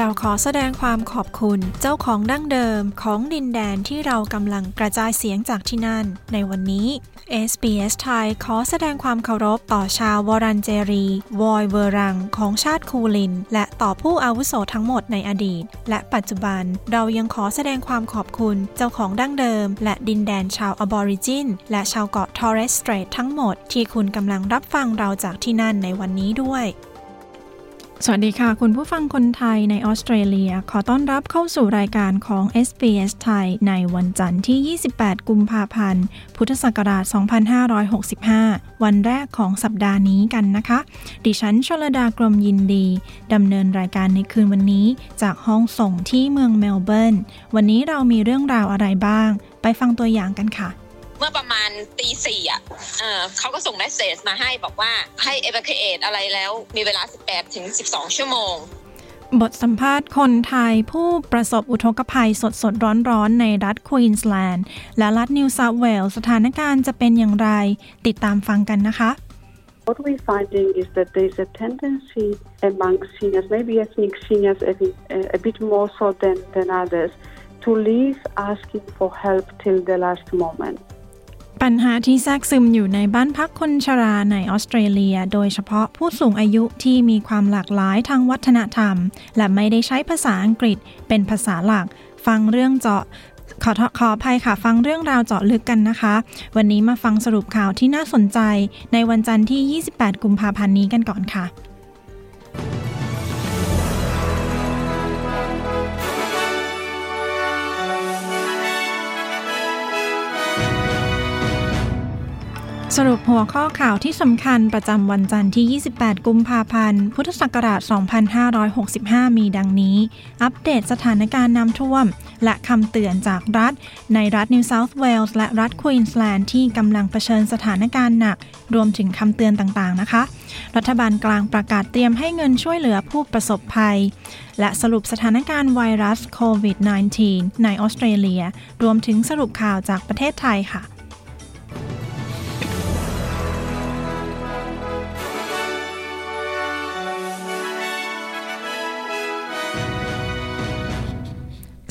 เราขอแสดงความขอบคุณเจ้าของดั้งเดิมของดินแดนที่เรากำลังกระจายเสียงจากที่นั่น ในวันนี้ SBS ไทยขอแสดงความเคารพต่อชาววอรันเจรี วอยเวอรังของชาติคูลิน และต่อผู้อาวุโสทั้งหมดในอดีต และปัจจุบันเรายังขอแสดงความขอบคุณเจ้าของดั้งเดิม และดินแดนชาวอบอริจิน และชาวเกาะทอร์เรสสเตรททั้งหมด ที่คุณกำลังรับฟังเราจากที่นั่นในวันนี้ด้วย สวัสดีค่ะ คุณผู้ฟังคนไทยในออสเตรเลีย ขอต้อนรับเข้าสู่รายการของ SBS ไทย ในวันจันทร์ที่ 28 กุมภาพันธ์ พุทธศักราช 2565 วันแรกของสัปดาห์นี้กันนะคะ ดิฉันชลดากรมยินดี ดำเนินรายการในคืนวันนี้จากห้องส่งที่เมืองเมลเบิร์น วันนี้เรามีเรื่องราวอะไรบ้าง ไปฟังตัวอย่างกันค่ะ เมื่อประมาณตีสี่อะเออเขาก็ส่ง message มาให้บอกว่าให้ evacuate อะไรแล้วมีเวลา 18ถึง12 ชั่วโมง บทสัมภาษณ์คนไทยผู้ประสบอุทกภัยสดสดร้อนร้อนๆในรัฐควีนส์แลนด์ และรัฐนิวเซาท์เวลส์สถานการณ์จะเป็นอย่างไร ติดตามฟังกันนะคะ What we're finding is that there's a tendency among seniors, maybe ethnic seniors a bit, a bit more so than, than others, to leave asking for help till the last moment. ปัญหาที่แทรกซึมอยู่ในบ้านพักคนชราในออสเตรเลีย โดยเฉพาะผู้สูงอายุที่มีความหลากหลายทางวัฒนธรรม และไม่ได้ใช้ภาษาอังกฤษเป็นภาษาหลัก ฟังเรื่องเจาะขอขออภัยค่ะ ฟังเรื่องราวเจาะลึกกันนะคะ วันนี้มาฟังสรุปข่าวที่น่าสนใจในวันจันทร์ที่ 28 กุมภาพันธ์นี้กันก่อนค่ะ สรุปหัวข้อข่าวที่สำคัญประจำวันจันทร์ที่ 28 กุมภาพันธ์ พุทธศักราช 2565 มีดังนี้ อัปเดตสถานการณ์น้ำท่วม และคำเตือนจากรัฐ ในรัฐนิวเซาท์เวลส์และรัฐควีนสแลนด์ที่กำลังเผชิญสถานการณ์หนัก รวมถึงคำเตือนต่างๆนะคะ รัฐบาลกลางประกาศเตรียมให้เงินช่วยเหลือผู้ประสบภัย และสรุปสถานการณ์ไวรัสโควิด -19 ในออสเตรเลีย รวมถึงสรุปข่าวจากประเทศไทยค่ะ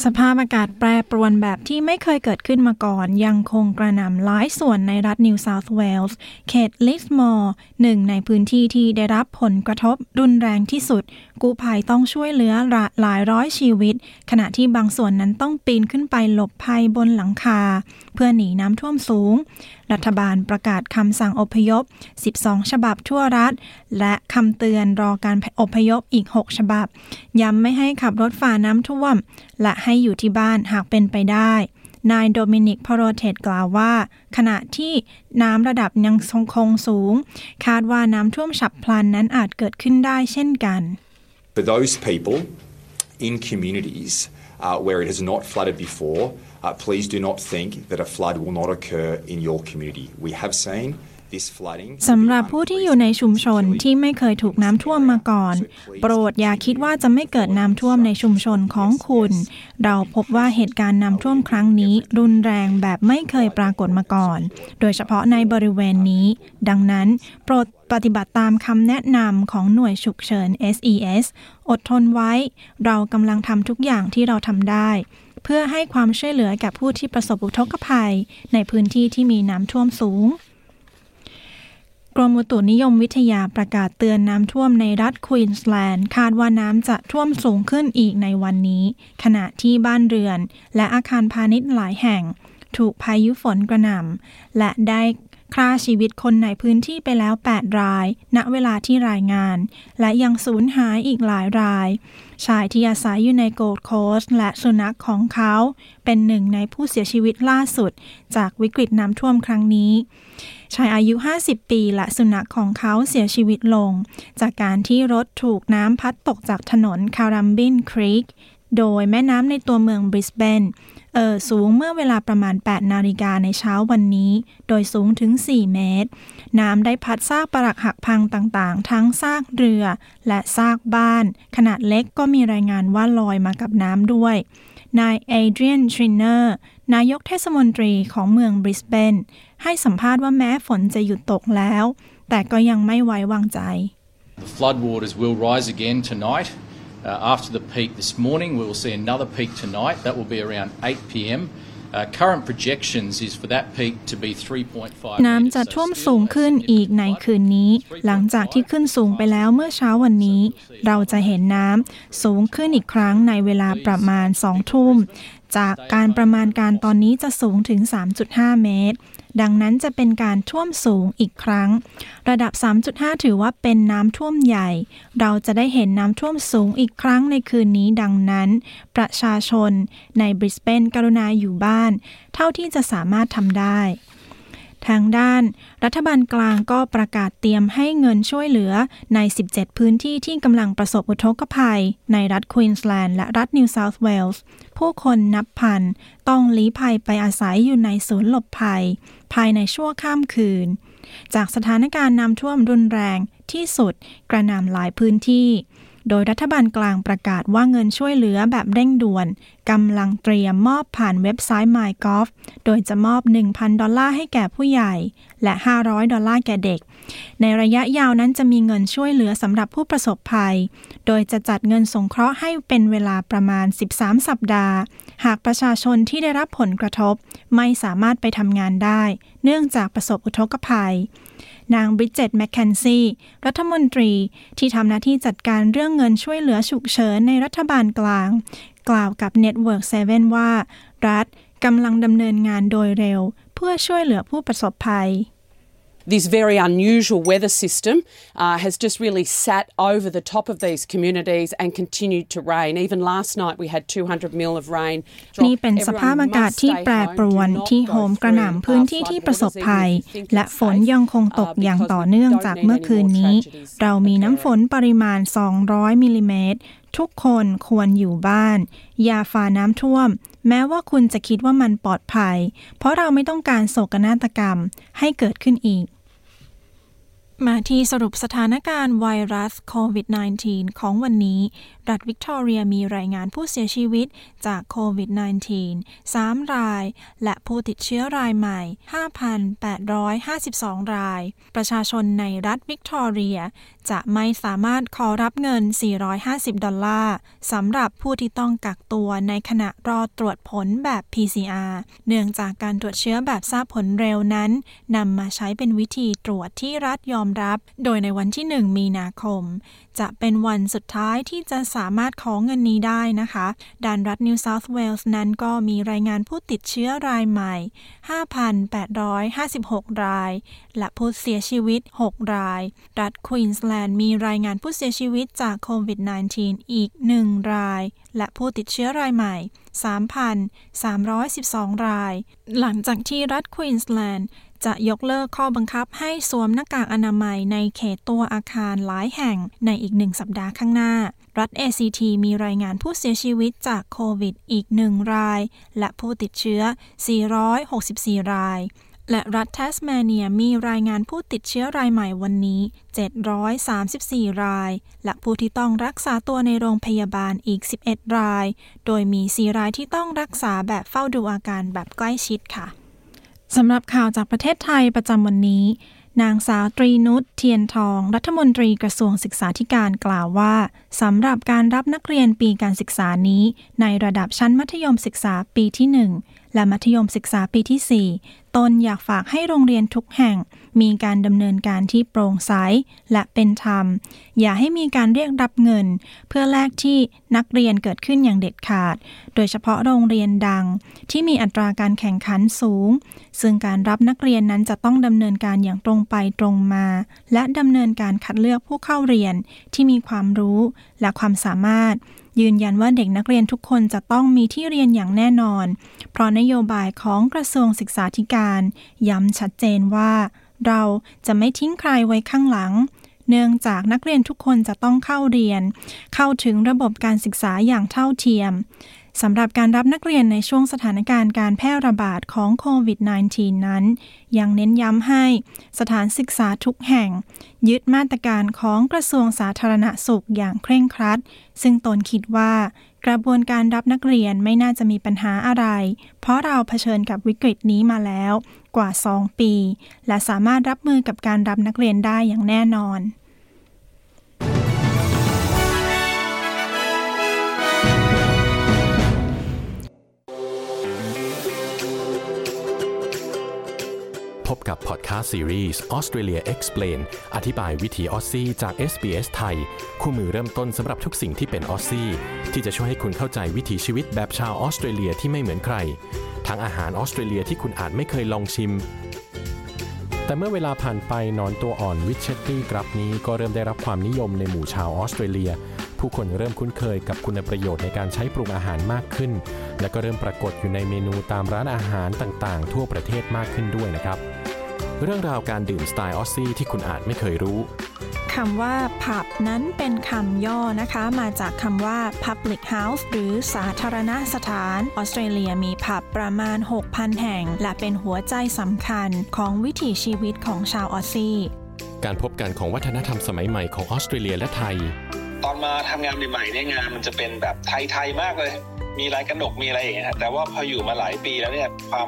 สภาพอากาศแปรปรวนแบบที่ไม่เคยเกิดขึ้นมาก่อน ยังคงกระหน่ำหลายส่วนในรัฐนิวเซาท์เวลส์เขตลิสมอร์หนึ่งในพื้นที่ที่ได้รับผลกระทบรุนแรงที่สุด กู้ภัยต้องช่วยเหลือหลายร้อยชีวิต ขณะที่บางส่วนนั้นต้องปีนขึ้นไปหลบภัยบนหลังคา เพื่อหนีน้ำท่วมสูง รัฐบาลประกาศคำสั่งอพยพ 12 ฉบับทั่วรัฐ และคำเตือนรอการอพยพอีก 6 ฉบับ ย้ำไม่ให้ขับรถฝ่าน้ำท่วม และให้อยู่ที่บ้านหากเป็นไปได้ นายโดมินิกพโรเทตกล่าวว่า ขณะที่น้ำระดับยังทรงคงสูง คาดว่าน้ำท่วมฉับพลันนั้นอาจเกิดขึ้นได้เช่นกัน For those people in communities uh, where it has not flooded before, uh, please do not think that a flood will not occur in your community. We have seen this flooding. สำหรับผู้ที่อยู่ในชุมชนที่ไม่เคยถูกน้ำท่วมมาก่อน โปรดอย่าคิดว่าจะไม่เกิดน้ำท่วมในชุมชนของคุณ เราพบว่าเหตุการณ์น้ำท่วมครั้งนี้ รุนแรงแบบไม่เคยปรากฏมาก่อน โดยเฉพาะในบริเวณนี้ ดังนั้น โปรดปฏิบัติตามคำแนะนำของหน่วยฉุกเฉิน SES อดทนไว้ เรากำลังทำทุกอย่างที่เราทำได้ เพื่อให้ความช่วยเหลือกับผู้ที่ประสบอุทกภัย ในพื้นที่ที่มีน้ำท่วมสูง กรมอุตุนิยมวิทยาประกาศเตือนน้ำท่วมในรัฐควีนสแลนด์คาดว่าน้ำจะท่วมสูงขึ้นอีกในวันนี้ ขณะที่บ้านเรือน และอาคารพาณิชย์หลายแห่ง ถูกพายุฝนกระหน่ำและได้ ฆ่าชีวิตคนในพื้นที่ไปแล้ว 8 ราย ณ เวลาที่รายงาน และยังสูญหายอีกหลายราย ชายที่อาศัยอยู่ในโกลด์โคสต์และสุนัขของเขา เป็นหนึ่งในผู้เสียชีวิตล่าสุด จากวิกฤตน้ำท่วมครั้งนี้ ชายอายุ 50 ปีและสุนัขของเขาเสียชีวิตลง จากการที่รถถูกน้ำพัดตกจากถนนคารัมบินครีกโดยแม่น้ำในตัวเมืองบริสเบน เอ่อสูงเมื่อเวลาประมาณ 8 นาฬิกาในเช้าวันนี้ โดยสูงถึง 4 เมตร น้ำได้พัดซากปรักหักพังต่างๆ ทั้งซากเรือ และซากบ้าน ขนาดเล็กก็มีรายงานว่าลอยมากับน้ำด้วย นายเอเดรียนทรินเนอร์นายกเทศมนตรีของเมืองบริสเบนให้สัมภาษณ์ว่าแม้ฝนจะหยุดตกแล้ว แต่ก็ยังไม่ไว้วางใจ The floodwaters will rise again tonight. Uh, after the peak this morning, we will see another peak tonight. That will be around 8 p.m. Uh, current projections is for that peak to be 3.5น้ำจะท่วมสูงขึ้นอีกในคืนนี้ หลังจากที่ขึ้นสูงไปแล้วเมื่อเช้าวันนี้ เราจะเห็นน้ำสูงขึ้นอีกครั้งในเวลาประมาณ 2 ทุ่ม จากการประมาณการตอนนี้จะสูงถึง 3.5 เมตร ดังนั้นจะเป็นการท่วมสูงอีกครั้ง ระดับ 3.5 ถือว่าเป็นน้ำท่วมใหญ่ เราจะได้เห็นน้ำท่วมสูงอีกครั้งในคืนนี้ดังนั้น ประชาชนในบริสเบนกรุณาอยู่บ้าน เท่าที่จะสามารถทำได้ ทางด้านรัฐบาลกลางก็ประกาศเตรียมให้เงินช่วยเหลือใน 17 พื้นที่ที่กำลังประสบอุทกภัย ในรัฐควีนสแลนด์และรัฐนิวเซาท์เวลส์ผู้คนนับพัน ต้องลี้ภัยไปอาศัยอยู่ในศูนย์หลบภัย ภายในชั่วข้ามคืน จากสถานการณ์น้ำท่วมรุนแรงที่สุดกระหน่ำหลายพื้นที่ โดยรัฐบาลกลางประกาศว่าเงินช่วยเหลือแบบเร่งด่วนกำลังเตรียมมอบผ่านเว็บไซต์ MyGov โดยจะมอบ 1,000 ดอลลาร์ให้แก่ผู้ใหญ่ และ 500 ดอลลาร์แก่เด็ก ในระยะยาวนั้นจะมีเงินช่วยเหลือสำหรับผู้ประสบภัย โดยจะจัดเงินสงเคราะห์ให้เป็นเวลาประมาณ 13 สัปดาห์ หากประชาชนที่ได้รับผลกระทบ ไม่สามารถไปทำงานได้ เนื่องจากประสบอุทกภัย นางบริจเจตแมคเคนซีรัฐมนตรีที่ทำหน้าที่จัดการเรื่องเงินช่วยเหลือฉุกเฉินในรัฐบาลกลาง กล่าวกับ Network 7 ว่า รัฐกำลังดำเนินงานโดยเร็ว เพื่อช่วยเหลือผู้ประสบภัย This very unusual weather system uh, has just really sat over the top of these communities and continued to rain. Even last night we had 200 mil of rain. นี่เป็นสภาพอากาศที่แปรปรวนที่โหมกระหน่ำพื้นที่ที่ประสบภัย และฝนยังคงตกอย่างต่อเนื่องจากเมื่อคืนนี้ เรามีน้ำฝนปริมาณ 200มิลลิเมตรทุกคนควรอยู่บ้าน อย่าฝ่าน้ำท่วม แม้ว่าคุณจะคิดว่ามันปลอดภัย เพราะเราไม่ต้องการโศกนาฏกรรมให้เกิดขึ้นอีก มาที่สรุปสถานการณ์ไวรัสโควิด -19 ของวันนี้ รัฐวิกตอเรียมีรายงานผู้เสียชีวิตจากโควิด -19 3 ราย และผู้ติดเชื้อรายใหม่ 5,852 ราย ประชาชนในรัฐวิกตอเรีย จะไม่สามารถขอรับเงิน 450 ดอลลาร์สำหรับผู้ที่ต้องกักตัวในขณะรอตรวจผลแบบ PCR เนื่องจากการตรวจเชื้อแบบทราบผลเร็วนั้นนำมาใช้เป็นวิธีตรวจที่รัฐยอมรับ โดยในวันที่ 1 มีนาคม จะเป็นวันสุดท้ายที่จะสามารถขอเงินนี้ได้นะคะด้านรัฐนิวเซาท์เวลส์นั้นก็มีรายงานผู้ติดเชื้อรายใหม่ 5,856 ราย และผู้เสียชีวิต 6 ราย รัฐควีนสแลนด์มีรายงานผู้เสียชีวิตจากโควิด -19 อีก 1 ราย และผู้ติดเชื้อรายใหม่ 3,312 ราย หลังจากที่รัฐควีนสแลนด์ จะยกเลิกข้อบังคับให้สวมหน้ากากอนามัยในเขตตัวอาคารหลายแห่งในอีกหนึ่งสัปดาห์ข้างหน้า รัฐ ACT มีรายงานผู้เสียชีวิตจากโควิดอีกหนึ่งราย และผู้ติดเชื้อ 464 ราย และรัฐแทสเมเนียมีรายงานผู้ติดเชื้อรายใหม่วันนี้ 734 ราย และผู้ที่ต้องรักษาตัวในโรงพยาบาลอีก 11 ราย โดยมี 4 รายที่ต้องรักษาแบบเฝ้าดูอาการแบบใกล้ชิดค่ะ สำหรับข่าวจากประเทศไทยประจำวันนี้ นางสาวตรีนุชเทียนทอง รัฐมนตรีกระทรวงศึกษาธิการกล่าวว่าสำหรับการรับนักเรียนปีการศึกษานี้ ในระดับชั้นมัธยมศึกษาปีที่ 1 และมัธยมศึกษาปีที่ 4 ตนอยากฝากให้โรงเรียนทุกแห่ง มีการดำเนินการที่โปร่งใสและเป็นธรรม อย่าให้มีการเรียกรับเงิน เพื่อแลกที่นักเรียนเกิดขึ้นอย่างเด็ดขาด โดยเฉพาะโรงเรียนดัง ที่มีอัตราการแข่งขันสูง ซึ่งการรับนักเรียนนั้นจะต้องดำเนินการอย่างตรงไปตรงมา และดำเนินการคัดเลือกผู้เข้าเรียนที่มีความรู้และความสามารถ ยืนยันว่าเด็กนักเรียนทุกคนจะต้องมีที่เรียนอย่างแน่นอน เพราะนโยบายของกระทรวงศึกษาธิการ ย้ำชัดเจนว่า เราจะไม่ทิ้งใครไว้ข้างหลัง เนื่องจากนักเรียนทุกคนจะต้องเข้าเรียน เข้าถึงระบบการศึกษาอย่างเท่าเทียม สำหรับการรับนักเรียนในช่วงสถานการณ์การแพร่ระบาดของโควิด -19 นั้น ยังเน้นย้ำให้สถานศึกษาทุกแห่ง ยึดมาตรการของกระทรวงสาธารณสุขอย่างเคร่งครัด ซึ่งตนคิดว่ากระบวนการรับนักเรียนไม่น่าจะมีปัญหาอะไร เพราะเราเผชิญกับวิกฤตนี้มาแล้วกว่า 2 ปี และสามารถรับมือกับการรับนักเรียนได้อย่างแน่นอน พบกับพอดแคสต์ซีรีส์ Australia Explain อธิบายวิถีออสซี่จาก SBS ไทย คู่มือเริ่มต้นสำหรับทุกสิ่งที่เป็นออสซี่ ที่จะช่วยให้คุณเข้าใจวิถีชีวิตแบบชาวออสเตรเลียที่ไม่เหมือนใคร ทั้งอาหารออสเตรเลียที่คุณอาจไม่เคยลองชิม แต่เมื่อเวลาผ่านไปหนอนตัวอ่อน witchetty grub นี้ก็เริ่มได้รับความนิยมในหมู่ชาวออสเตรเลียผู้คนเริ่มคุ้นเคยกับคุณประโยชน์ในการใช้ปรุงอาหารมากขึ้น และก็เริ่มปรากฏอยู่ในเมนูตามร้านอาหารต่างๆ ทั่วประเทศมากขึ้นด้วยนะครับ เรื่องราวการดื่มสไตล์ออสซี่ที่คุณอาจไม่เคยรู้คำว่าผับนั้นเป็นคำย่อนะคะ มาจากคำว่า public house หรือสาธารณสถาน ออสเตรเลียมีผับประมาณ 6,000 แห่ง และเป็นหัวใจสำคัญของวิถีชีวิตของชาวออสซี่ การพบกันของวัฒนธรรมสมัยใหม่ของออสเตรเลียและไทย ตอนมาทำงานใหม่ๆเนี่ยงานมันจะเป็นแบบไทยๆมากเลย มีลายกระหนกมีอะไรอย่างเงี้ยแต่ว่าพออยู่มาหลายปีแล้วเนี่ยความ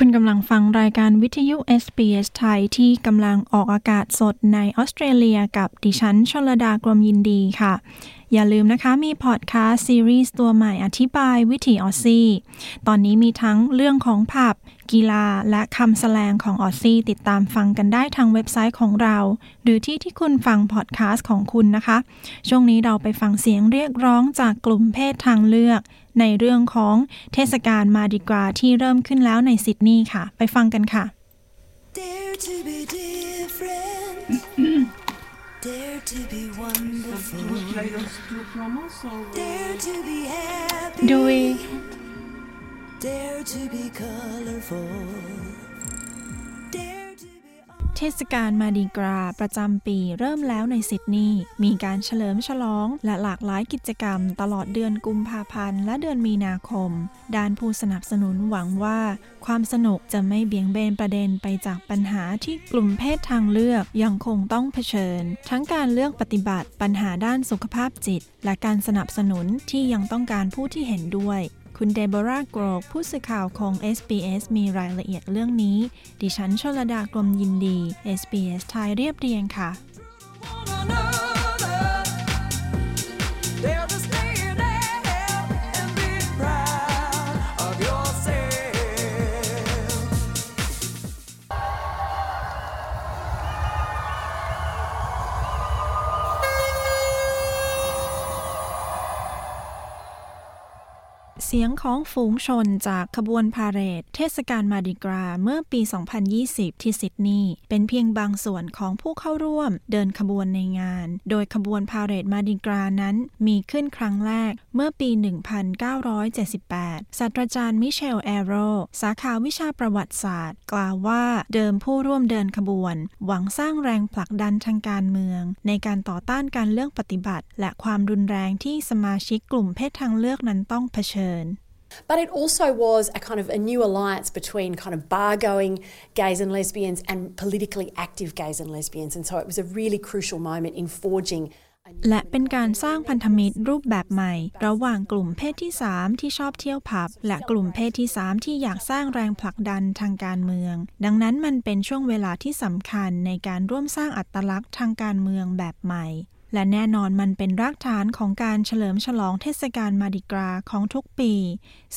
คุณกำลังฟังรายการวิทยุ SBS ไทยที่กำลังออกอากาศสดในออสเตรเลียกับดิฉันชลดากรมยินดีค่ะ อย่าลืมนะคะมีพอดแคสต์ซีรีส์ตัวใหม่อธิบายวิถีออซซี่ ตอนนี้มีทั้งเรื่องของผับ กีฬาและคำสแลงของออซซี่ ติดตามฟังกันได้ทางเว็บไซต์ของเรา หรือที่ที่คุณฟังพอดแคสต์ของคุณนะคะ ช่วงนี้เราไปฟังเสียงเรียกร้องจากกลุ่มเพศทางเลือก ในเรื่องของเทศกาลมาดิกราที่เริ่มขึ้นแล้วในซิดนีย์ค่ะ ไปฟังกันค่ะ Dare to be different Dare to be wonderful. Dare to be happy. Do we? Dare to be colorful เทศกาลมาดีกราประจำปีเริ่มแล้วในซิดนีย์มีการเฉลิมฉลองและหลากหลายกิจกรรมตลอดเดือนกุมภาพันธ์และเดือนมีนาคม ด้านผู้สนับสนุนหวังว่า ความสนุกจะไม่เบี่ยงเบนประเด็นไปจากปัญหาที่กลุ่มเพศทางเลือกยังคงต้องเผชิญ ทั้งการเลือกปฏิบัติปัญหาด้านสุขภาพจิต และการสนับสนุนที่ยังต้องการผู้ที่เห็นด้วย คุณเดโบราโกรกผู้สื่อข่าวของ SBS มีรายละเอียดเรื่องนี้ ดิฉันชลดากรมยินดี SBS ไทยเรียบเรียงค่ะ สียงของฝูงชนจากขบวนพาเหรดเทศกาลมาดิกราเมื่อปี 2020 ที่ซิดนีย์เป็นเพียงบางส่วนของผู้เข้าร่วมเดินขบวนในงาน โดยขบวนพาเหรดมาดิกรานั้นมีขึ้นครั้งแรกเมื่อปี 1978 ศาสตราจารย์มิเชลแอโรสาขาวิชาประวัติศาสตร์ กล่าวว่าเดิมผู้ร่วมเดินขบวน หวังสร้างแรงผลักดันทางการเมือง ในการต่อต้านการเลือกปฏิบัติ และความรุนแรงที่สมาชิกกลุ่มเพศทางเลือกนั้นต้องเผชิญ But it also was a kind of a new alliance between kind of bar going gays and lesbians and politically active gays and lesbians. And so it was a really crucial moment in forging และเป็นการสร้างพันธมิตรรูปแบบใหม่ ระหว่างกลุ่มเพศที่ 3 ที่ชอบเที่ยวผับ และกลุ่มเพศที่ 3 ที่อยากสร้างแรงผลักดันทางการเมือง ดังนั้นมันเป็นช่วงเวลาที่สำคัญในการร่วมสร้างอัตลักษณ์ทางการเมืองแบบใหม่ และแน่นอนมันเป็นรากฐานของการเฉลิมฉลองเทศกาลมาดิกราของทุกปี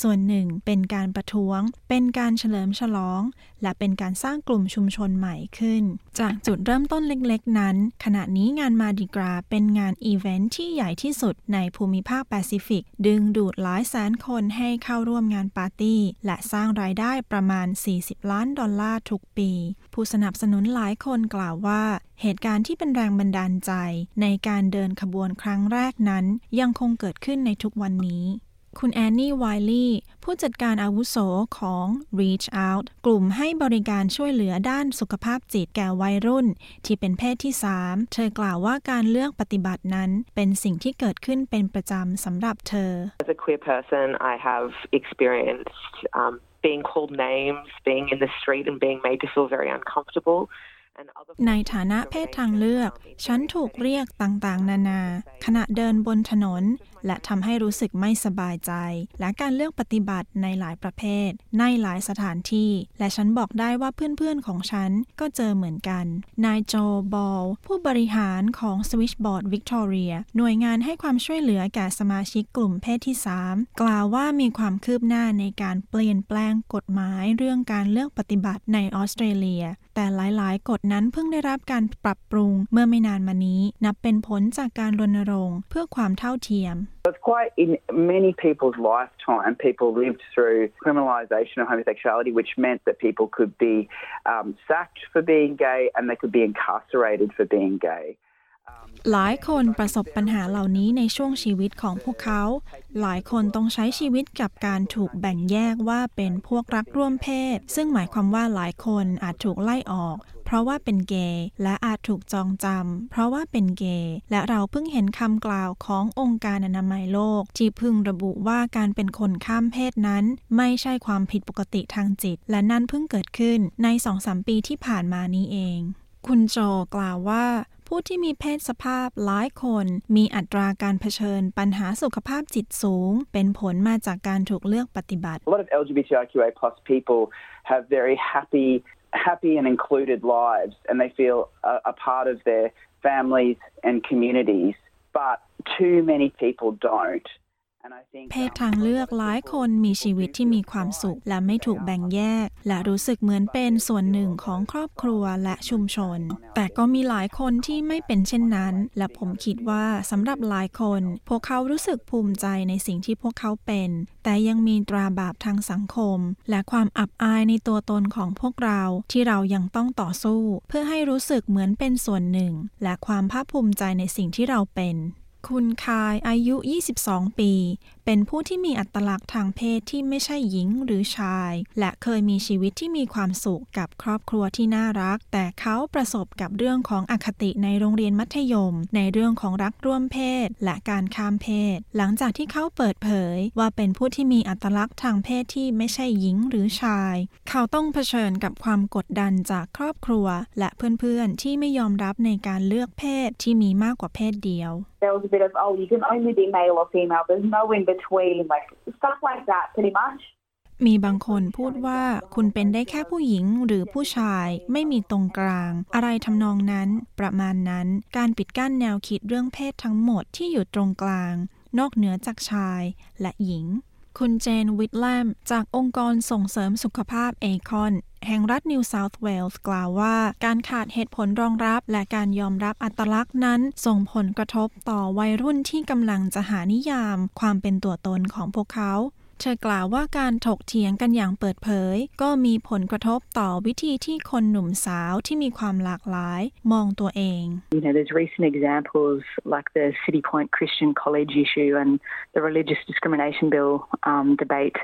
ส่วนหนึ่งเป็นการประท้วง เป็นการเฉลิมฉลองและเป็นการสร้างกลุ่มชุมชนใหม่ขึ้น จากจุดเริ่มต้นเล็กๆนั้น ขณะนี้งาน Mardi Gras เป็นงานอีเวนท์ที่ใหญ่ที่สุดในภูมิภาคแปซิฟิก ดึงดูดหลายแสนคนให้เข้าร่วมงานปาร์ตี้ และสร้างรายได้ประมาณ 40 ล้านดอลลาร์ทุกปี ผู้สนับสนุนหลายคนกล่าวว่าเหตุการณ์ที่เป็นแรงบันดาลใจ ในการเดินขบวนครั้งแรกนั้น ยังคงเกิดขึ้นในทุกวันนี้ คุณแอนนี่ไวลี่ ผู้จัดการอาวุโสของ Reach Out กลุ่มให้บริการช่วยเหลือด้านสุขภาพจิตแก่วัยรุ่น ที่เป็นเพศที่ 3 เธอกล่าวว่าการเลือกปฏิบัตินั้นเป็นสิ่งที่เกิดขึ้นเป็นประจำสำหรับเธอ As a queer person, I have experienced um, being called names, being in the street, and being made to feel very uncomfortable. ในฐานะเพศทางเลือก ฉันถูกเรียกต่างๆ นานา ขณะเดินบนถนน และทำให้รู้สึกไม่สบายใจ และการเลือกปฏิบัติในหลายประเภท ในหลายสถานที่ และฉันบอกได้ว่าเพื่อนๆของฉันก็เจอเหมือนกัน นายโจบอล ผู้บริหารของ Switchboard Victoria หน่วยงานให้ความช่วยเหลือแก่สมาชิกกลุ่มเพศที่ 3 กล่าวว่ามีความคืบหน้าในการเปลี่ยนแปลงกฎหมายเรื่องการเลือกปฏิบัติในออสเตรเลีย แต่หลายๆ กฎนั้นเพิ่งได้รับการปรับปรุงเมื่อไม่นานมานี้ นับเป็นผลจากการรณรงค์เพื่อความเท่าเทียม It's quite in many people's lifetime, people lived through criminalisation of homosexuality, which meant that people could be um, sacked for being gay and they could be incarcerated for being gay. หลายคนประสบปัญหาเหล่านี้ในช่วงชีวิตของพวกเขา หลายคนต้องใช้ชีวิตกับการถูกแบ่งแยกว่าเป็นพวกรักร่วมเพศ ซึ่งหมายความว่าหลายคนอาจถูกไล่ออก เพราะว่าเป็นเกย์และอาจถูกจองจำเพราะว่าเป็นเกย์และเราเพิ่งเห็นคำกล่าวขององค์การอนามัยโลก ที่พึงระบุว่าการเป็นคนข้ามเพศนั้น ไม่ใช่ความผิดปกติทางจิต และนั่นเพิ่งเกิดขึ้นในสองสามปีที่ผ่านมานี้เอง คุณโจกล่าวว่า ผู้ที่มีเพศสภาพหลายคน มีอัตราการเผชิญปัญหาสุขภาพจิตสูง เป็นผลมาจากการถูกเลือกปฏิบัติ A lot of LGBTIQA plus people have very happy, happy and included lives, and they feel a, a part of their families and communities. But too many people don't. And I think เพศทางเลือกหลายคนมีชีวิตที่มีความสุขและไม่ถูกแบ่งแยก และรู้สึกเหมือนเป็นส่วนหนึ่งของครอบครัวและชุมชน แต่ก็มีหลายคนที่ไม่เป็นเช่นนั้น และผมคิดว่าสำหรับหลายคน พวกเขารู้สึกภูมิใจในสิ่งที่พวกเขาเป็น แต่ยังมีตราบาปทางสังคม และความอับอายในตัวตนของพวกเราที่เรายังต้องต่อสู้ เพื่อให้รู้สึกเหมือนเป็นส่วนหนึ่ง และความภาคภูมิใจในสิ่งที่เราเป็น คุณคายอายุ 22 ปี เป็นผู้ที่มีอัตลักษณ์ทางเพศที่ไม่ใช่หญิงหรือชาย และเคยมีชีวิตที่มีความสุขกับครอบครัวที่น่ารัก แต่เขาประสบกับเรื่องของอคติในโรงเรียนมัธยม ในเรื่องของรักร่วมเพศ และการข้ามเพศ หลังจากที่เขาเปิดเผย ว่าเป็นผู้ที่มีอัตลักษณ์ทางเพศที่ไม่ใช่หญิงหรือชาย เขาต้องเผชิญกับความกดดันจากครอบครัว และเพื่อนๆที่ไม่ยอมรับในการเลือกเพศที่มีมากกว่าเพศเดียว there was a bit of, oh, you can only be male or female. There's no in between, like stuff like that, pretty much. มีบางคนพูดว่าคุณเป็นได้แค่ผู้หญิงหรือผู้ชายไม่มีตรงกลาง อะไรทำนองนั้น ประมาณนั้น การปิดกั้นแนวคิดเรื่องเพศทั้งหมดที่อยู่ตรงกลาง นอกเหนือจากชายและหญิง คุณเจนวิทแลมจากองค์กรส่งเสริมสุขภาพเอคอน แห่งรัฐนิวเซาท์เวลส์กล่าวว่า การขาดเหตุผลรองรับ และการยอมรับอัตลักษณ์นั้น ส่งผลกระทบต่อวัยรุ่นที่กำลังจะหานิยาม ความเป็นตัวตนของพวกเขาเธอกล่าวว่าการถกเถียงกันอย่างเปิดเผย ก็มีผลกระทบต่อวิธีที่คนหนุ่มสาวที่มีความหลากหลายมองตัวเอง You know, there's recent examples like the Citipointe Christian College issue and the religious discrimination bill um, debate.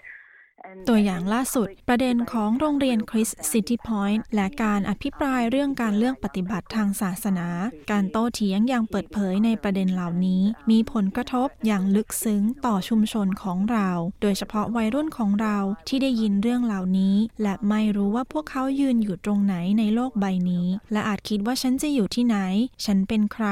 ตัวอย่างล่าสุด ประเด็นของโรงเรียนคริสต์ Citipointe และการอภิปรายเรื่องการเลือกปฏิบัติทางศาสนา การโต้เถียงอย่างเปิดเผยในประเด็นเหล่านี้ มีผลกระทบอย่างลึกซึ้งต่อชุมชนของเรา โดยเฉพาะวัยรุ่นของเราที่ได้ยินเรื่องเหล่านี้ และไม่รู้ว่าพวกเขายืนอยู่ตรงไหนในโลกใบนี้ และอาจคิดว่าฉันจะอยู่ที่ไหน ฉันเป็นใคร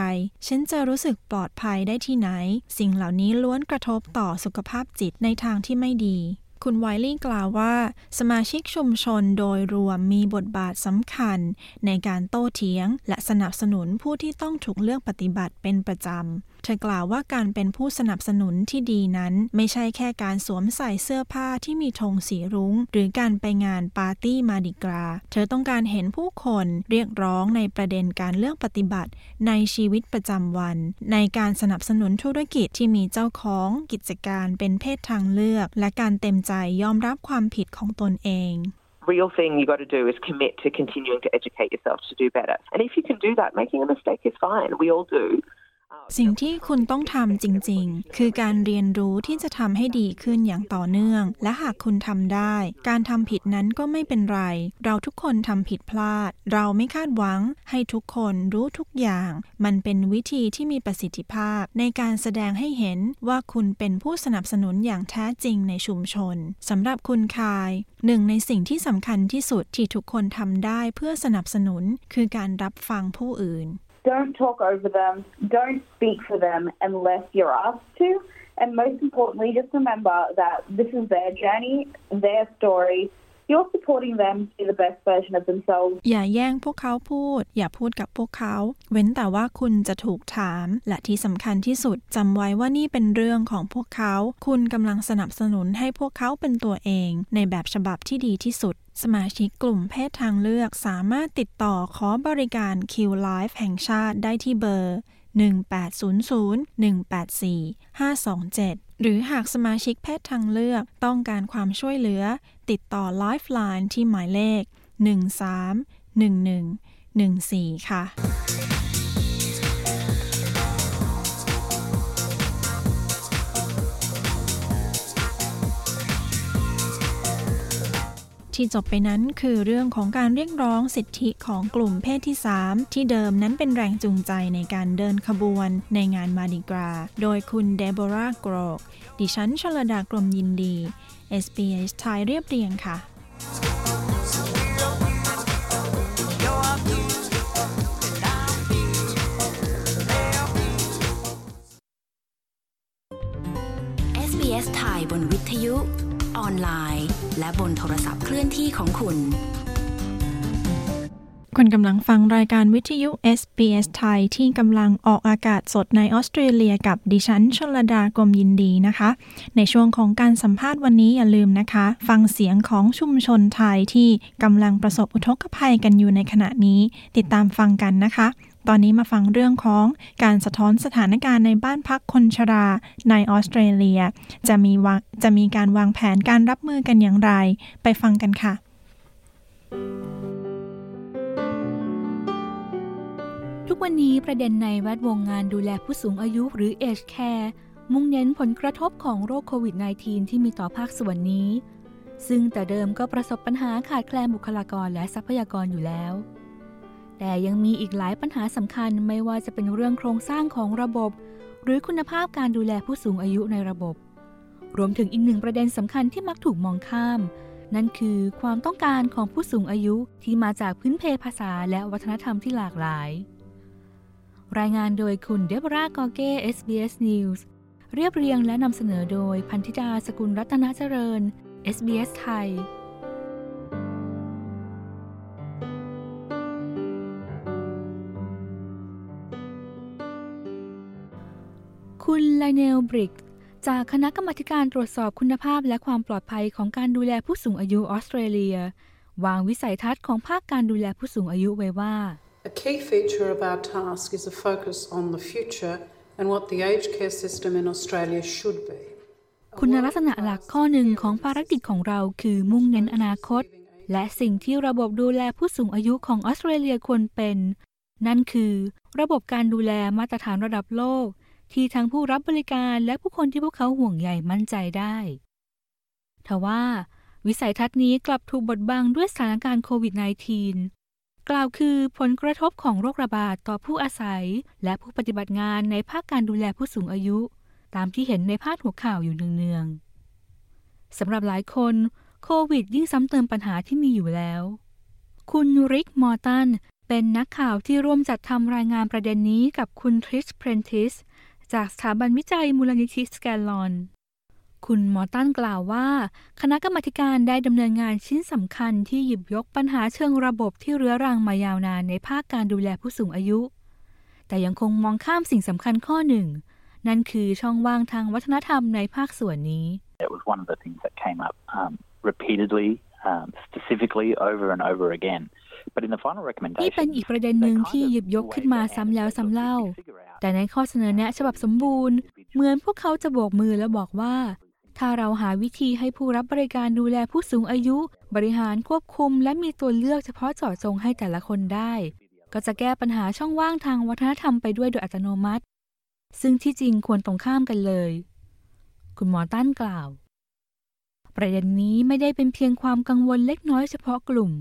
ฉันจะรู้สึกปลอดภัยได้ที่ไหน สิ่งเหล่านี้ล้วนกระทบต่อสุขภาพจิตในทางที่ไม่ดี คุณไวลี่กล่าวว่า สมาชิกชุมชนโดยรวมมีบทบาทสำคัญ ในการโต้เถียง และสนับสนุนผู้ที่ต้องถูกเลือกปฏิบัติเป็นประจำ เธอกล่าวว่าการเป็นผู้สนับสนุนที่ดีนั้น ไม่ใช่แค่การสวมใส่เสื้อผ้าที่มีธงสีรุง้ง หรือการไปงานปาร์ตี้มาดิกรา เธอต้องการเห็นผู้คนเรียกร้องในประเด็นการเลือกปฏิบัติ ในชีวิตประจำวัน ในการสนับสนุนธุรกิจที่มีเจ้าของกิจการเป็นเพศทางเลือก และการเต็มใจยอมรับความผิดของตนเอง real thing you got to do is commit to continuing to educate yourself to do better. And if you can do that, making a mistake is fine. We all do. สิ่งที่คุณต้องทำจริง ๆ คือการเรียนรู้ที่จะทำให้ดีขึ้นอย่างต่อเนื่อง และหากคุณทำได้ การทำผิดนั้นก็ไม่เป็นไร เราทุกคนทำผิดพลาด เราไม่คาดหวัง ให้ทุกคนรู้ทุกอย่าง มันเป็นวิธีที่มีประสิทธิภาพ ในการแสดงให้เห็นว่าคุณเป็นผู้สนับสนุนอย่างแท้จริงในชุมชนสำหรับคุณคายหนึ่งในสิ่งที่สำคัญที่สุดที่ทุกคนทำได้เพื่อสนับสนุน คือการรับฟังผู้อื่น Don't talk over them. Don't speak for them unless you're asked to. And most importantly, just remember that this is their journey, their story. You're supporting them to be the best version of themselves. อย่าแย่งพวกเขาพูด อย่าพูดกับพวกเขา เว้นแต่ว่าคุณจะถูกถาม และที่สำคัญที่สุดจำไว้ว่านี่เป็นเรื่องของพวกเขา คุณกำลังสนับสนุนให้พวกเขาเป็นตัวเอง ในแบบฉบับที่ดีที่สุดสมาชิกกลุ่มเพศทางเลือกสามารถติดต่อขอบริการ Q Life แห่งชาติได้ที่เบอร์ 1800-184-527 หรือหากสมาชิกเพศทางเลือกต้องการความช่วยเหลือ ติดต่อ Lifeline ที่หมายเลข 131114 ค่ะที่จบไปนั้นคือเรื่องของการเรียกร้องสิทธิของกลุ่มเพศที่ 3 ที่เดิมนั้นเป็นแรงจูงใจในการเดินขบวนในงานมาดิกรา โดยคุณเดโบรากรอกดิฉันชลดากรมยินดี SBS ไทยเรียบเรียงค่ะไทยบนวิทยุ ออนไลน์ และบนโทรศัพท์เคลื่อนที่ของคุณ คุณกำลังฟังรายการวิทยุ SBS ไทย ที่กำลังออกอากาศสดในออสเตรเลียกับดิฉันชลดากรมยินดีนะคะ ในช่วงของการสัมภาษณ์วันนี้อย่าลืมนะคะ ฟังเสียงของชุมชนไทยที่กำลังประสบอุทกภัยกันอยู่ในขณะนี้ ติดตามฟังกันนะคะ ตอนนี้มาฟังเรื่องของการสะท้อนสถานการณ์ในบ้านพักคนชราในออสเตรเลีย จะมีวาจะมีการวางแผนการรับมือกันอย่างไร ไปฟังกันค่ะ ทุกวันนี้ประเด็นในแวดวงงานดูแลผู้สูงอายุหรือ Age Care มุ่งเน้นผลกระทบของโรคโควิด -19 ที่มีต่อภาคส่วนนี้ ซึ่งแต่เดิมก็ประสบปัญหาขาดแคลนบุคลากรและทรัพยากรอยู่แล้ว แต่ยังมีอีกหลายปัญหาสำคัญไม่ว่าจะเป็นเรื่องโครงสร้างของระบบ หรือคุณภาพการดูแลผู้สูงอายุในระบบ รวมถึงอีกหนึ่งประเด็นสำคัญที่มักถูกมองข้าม นั่นคือความต้องการของผู้สูงอายุที่มาจากพื้นเพภาษาและวัฒนธรรมที่หลากหลาย รายงานโดยคุณเดบรากอเก้ SBS News เรียบเรียงและนำเสนอโดยพันธิดาสกุลรัตนเจริญ SBS ไทย คุณไลเนลบริก จากคณะกรรมาการตรวจสอบคุณภาพและความปลอดภัยของการดูแลผู้สูงอายุออสเตรเลีย วางวิสัยทัศน์ของภาคการดูแลผู้สูงอายุไว้ว่า A key feature of our task is a focus on the future and what the aged care system in Australia should be. คุณลักษณะหลักข้อหนึ่งของภารกิจของเราคือมุ่งเน้นอนาคต และสิ่งที่ระบบดูแลผู้สูงอายุของออสเตรเลียควรเป็น นั่นคือ ระบบการดูแลมาตรฐานระดับโลก ที่ทั้งผู้รับบริการและผู้คนที่พวกเขาห่วงใยมั่นใจได้ทว่า วิสัยทัศน์นี้กลับถูกบดบังด้วยสถานการณ์โควิด -19 กล่าวคือผลกระทบของโรคระบาดต่อผู้อาศัย และผู้ปฏิบัติงานในภาคการดูแลผู้สูงอายุ ตามที่เห็นในพาดหัวข่าวอยู่เนืองๆสำหรับหลายคนโควิดยิ่งซ้ำเติมปัญหาที่มีอยู่แล้ว คุณริกมอร์ตันเป็นนักข่าวที่ร่วมจัดทำรายงานประเด็นนี้กับคุณทริชเพรนทิส จากสถาบันวิจัยมูลนิธิสแกลลอน คุณมอร์ตันกล่าวว่า คณะกรรมาการได้ดำเนินงานชิ้นสำคัญที่หยิบยกปัญหาเชิงระบบที่เรื้อรังมายาวนานในภาคการดูแลผู้สูงอายุ แต่ยังคงมองข้ามสิ่งสำคัญข้อหนึ่ง นั่นคือช่องว่างทางวัฒนธรรมในภาคส่วนนี้ It was one of the things that came up um, repeatedly, um, specifically over and over again. But in the final นี่ recommendation, เป็นอีกประเด็นหนึ่งที่หยิบยกขึ้นมาซ้ำแล้วซ้ำเล่า แต่ในข้อเสนอแนะฉบับสมบูรณ์ เหมือนพวกเขาจะโบกมือแล้วบอกว่า ถ้าเราหาวิธีให้ผู้รับบริการดูแลผู้สูงอายุ บริหารควบคุม และมีตัวเลือกเฉพาะเจาะจงให้แต่ละคนได้ ก็จะแก้ปัญหาช่องว่างทางวัฒนธรรมไปด้วยโดยอัตโนมัติ ซึ่งที่จริงควรตรงข้ามกันเลย คุณหมอตั้นกล่าว ประเด็นนี้ไม่ได้เป็นเพียงความกังวลเล็กน้อยเฉพาะกลุ่ม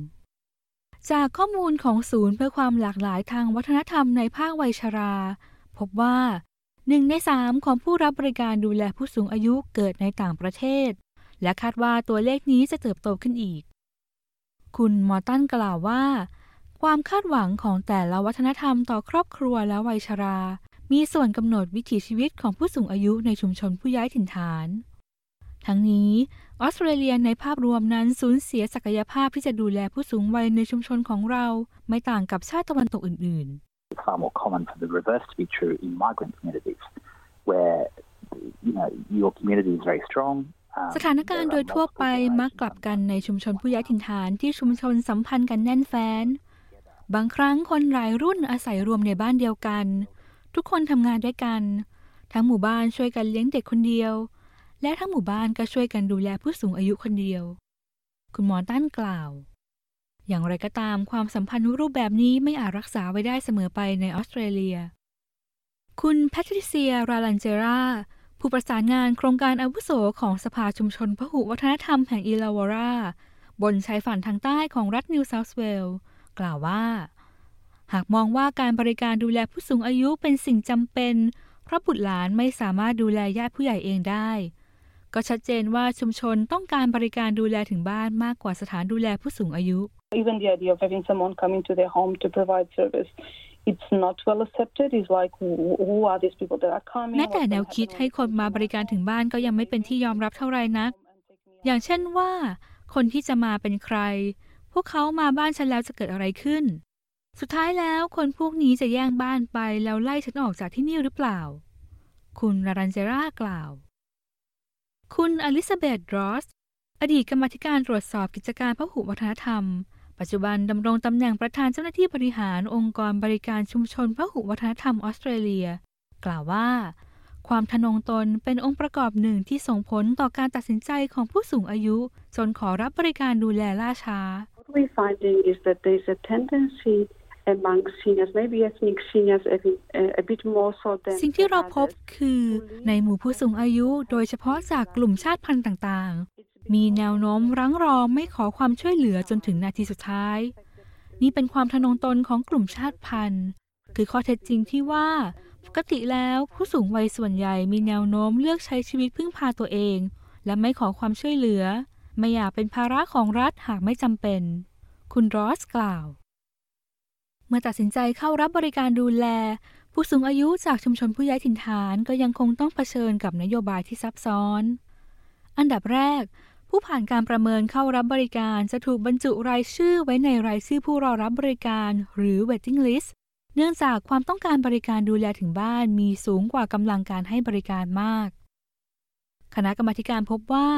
จากข้อมูลของศูนย์เพื่อความหลากหลายทางวัฒนธรรมในภาควัยชรา พบว่า หนึ่งในสามของผู้รับบริการดูแลผู้สูงอายุเกิดในต่างประเทศ และคาดว่าตัวเลขนี้จะเติบโตขึ้นอีก คุณมอร์ตันกล่าวว่า ความคาดหวังของแต่ละวัฒนธรรมต่อครอบครัวและวัยชรา มีส่วนกำหนดวิถีชีวิตของผู้สูงอายุในชุมชนผู้ย้ายถิ่นฐาน ทั้งนี้ออสเตรเลียในภาพรวมนั้นสูญเสียศักยภาพที่จะดูแลผู้สูงวัยในชุมชนของเรา ไม่ต่างกับชาติตะวันตกอื่นๆ it's far more common for the reverse to be true in migrant communities, where you know your community is very strong. um, สถานการณ์โดยทั่วไปมักกลับกันในชุมชนผู้ย้ายถิ่นฐานที่ชุมชนสัมพันธ์กันแน่นแฟ้น บางครั้งคนหลายรุ่นอาศัยรวมในบ้านเดียวกัน ทุกคนทำงานด้วยกัน ทั้งหมู่บ้านช่วยกันเลี้ยงเด็กคนเดียว และทั้งหมู่บ้านก็ช่วยกันดูแลผู้สูงอายุคนเดียว คุณหมอตั้นกล่าว อย่างไรก็ตามความสัมพันธ์รูปแบบนี้ไม่อาจรักษาไว้ได้เสมอไปในออสเตรเลีย คุณแพทริเซีย ราลันเจรา ผู้ประสานงานโครงการอาวุโสของสภาชุมชนพหุวัฒนธรรมแห่งอิลาวารา บนชายฝั่งทางใต้ของรัฐนิวเซาท์เวลส์กล่าวว่า หากมองว่าการบริการดูแลผู้สูงอายุเป็นสิ่งจำเป็น เพราะบุตรหลานไม่สามารถดูแลญาติผู้ใหญ่เองได้ ก็ชัดเจนว่าชุมชนต้องการบริการดูแลถึงบ้านมากกว่าสถานดูแลผู้สูงอายุ Even the idea of having someone coming to their home to provide service, it's not well accepted. It's like, who, who are these people that are coming? แม้แต่แนวคิดให้คนมาบริการถึงบ้านก็ยังไม่เป็นที่ยอมรับเท่าไหร่นัก อย่างเช่นว่า คนที่จะมาเป็นใคร พวกเขามาบ้านฉันแล้วจะเกิดอะไรขึ้น สุดท้ายแล้วคนพวกนี้จะแย่งบ้านไปแล้วไล่ฉันออกจากที่นี่หรือเปล่า คุณรารันเจรากล่าว คุณอลิซาเบธรอส อดีตกรรมธิการตรวจสอบกิจการพหุวัฒนธรรม ปัจจุบันดำรงตำแหน่งประธานเจ้าหน้าที่บริหารองค์กรบริการชุมชนพหุวัฒนธรรมออสเตรเลีย กล่าวว่า ความทะนงตนเป็นองค์ประกอบหนึ่งที่ส่งผลต่อการตัดสินใจของผู้สูงอายุ จนขอรับบริการดูแลล่าช้า What we're finding is that there's a tendency among seniors, maybe ethnic seniors, a bit, a bit more so than สิ่งที่เราพบคือในหมู่ผู้สูงอายุโดยเฉพาะจากกลุ่มชาติพันธุ์ต่างๆ มีแนวโน้มรั้งรอไม่ขอความช่วยเหลือจนถึงนาทีสุดท้าย นี่เป็นความทะนงตนของกลุ่มชาติพันธุ์ คือข้อเท็จจริงที่ว่า ปกติแล้วผู้สูงวัยส่วนใหญ่มีแนวโน้มเลือกใช้ชีวิตพึ่งพาตัวเอง และไม่ขอความช่วยเหลือ ไม่อยากเป็นภาระของรัฐหากไม่จำเป็น คุณรอสกล่าวเมื่อตัดสินใจเข้ารับบริการดูแล ผู้สูงอายุจากชุมชนผู้ย้ายถิ่นฐานก็ยังคงต้องเผชิญกับนโยบายที่ซับซ้อน อันดับแรก ผู้ผ่านการประเมินเข้ารับบริการจะถูกบรรจุรายชื่อไว้ในรายชื่อผู้รอรับบริการหรือ waiting list เนื่องจากความต้องการบริการดูแลถึงบ้านมีสูงกว่ากำลังการให้บริการมาก คณะกรรมการพบว่า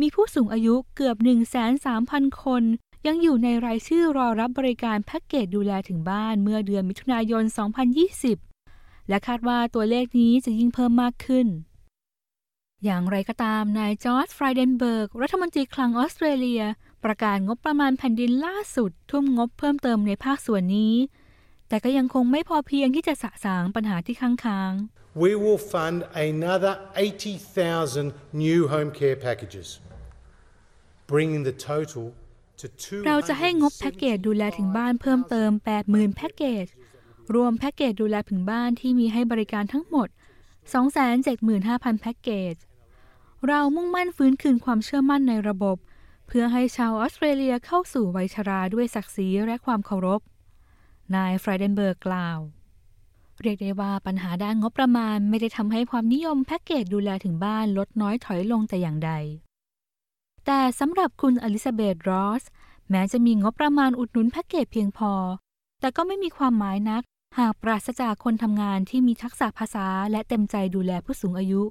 มีผู้สูงอายุเกือบ 1,300,000 คน ยังอยู่ในรายชื่อรอรับบริการแพ็กเกจดูแลถึงบ้านเมื่อเดือนมิถุนายน 2020 และคาดว่าตัวเลขนี้จะยิ่งเพิ่มมากขึ้น อย่างไรก็ตาม นายจอร์จฟรายเดนเบิร์ก รัฐมนตรีคลังออสเตรเลีย ประกาศงบประมาณแผ่นดินล่าสุด ทุ่มงบเพิ่มเติมในภาคส่วนนี้ แต่ก็ยังคงไม่พอเพียงที่จะสะสางปัญหาที่ค้างค้าง We will fund another 80,000 new home care packages, bringing the total เราจะให้งบแพ็กเกจดูแลถึงบ้านเพิ่มเติม 80,000 แพ็กเกจ รวมแพ็กเกจดูแลถึงบ้านที่มีให้บริการทั้งหมด 275,000 แพ็กเกจ เรามุ่งมั่นฟื้นคืนความเชื่อมั่นในระบบ เพื่อให้ชาวออสเตรเลียเข้าสู่วัยชราด้วยศักดิ์ศรีและความเคารพ นายฟรายเดนเบิร์กกล่าว เรียกได้ว่าปัญหาด้านงบประมาณไม่ได้ทำให้ความนิยมแพ็กเกจดูแลถึงบ้านลดน้อยถอยลงแต่อย่างใด แต่สำหรับคุณอลิซาเบธรอส แม้จะมีงบประมาณอุดหนุนแพ็กเกจเพียงพอ แต่ก็ไม่มีความหมายนัก หากปราศจากคนทำงานที่มีทักษะภาษาและเต็มใจดูแลผู้สูงอายุ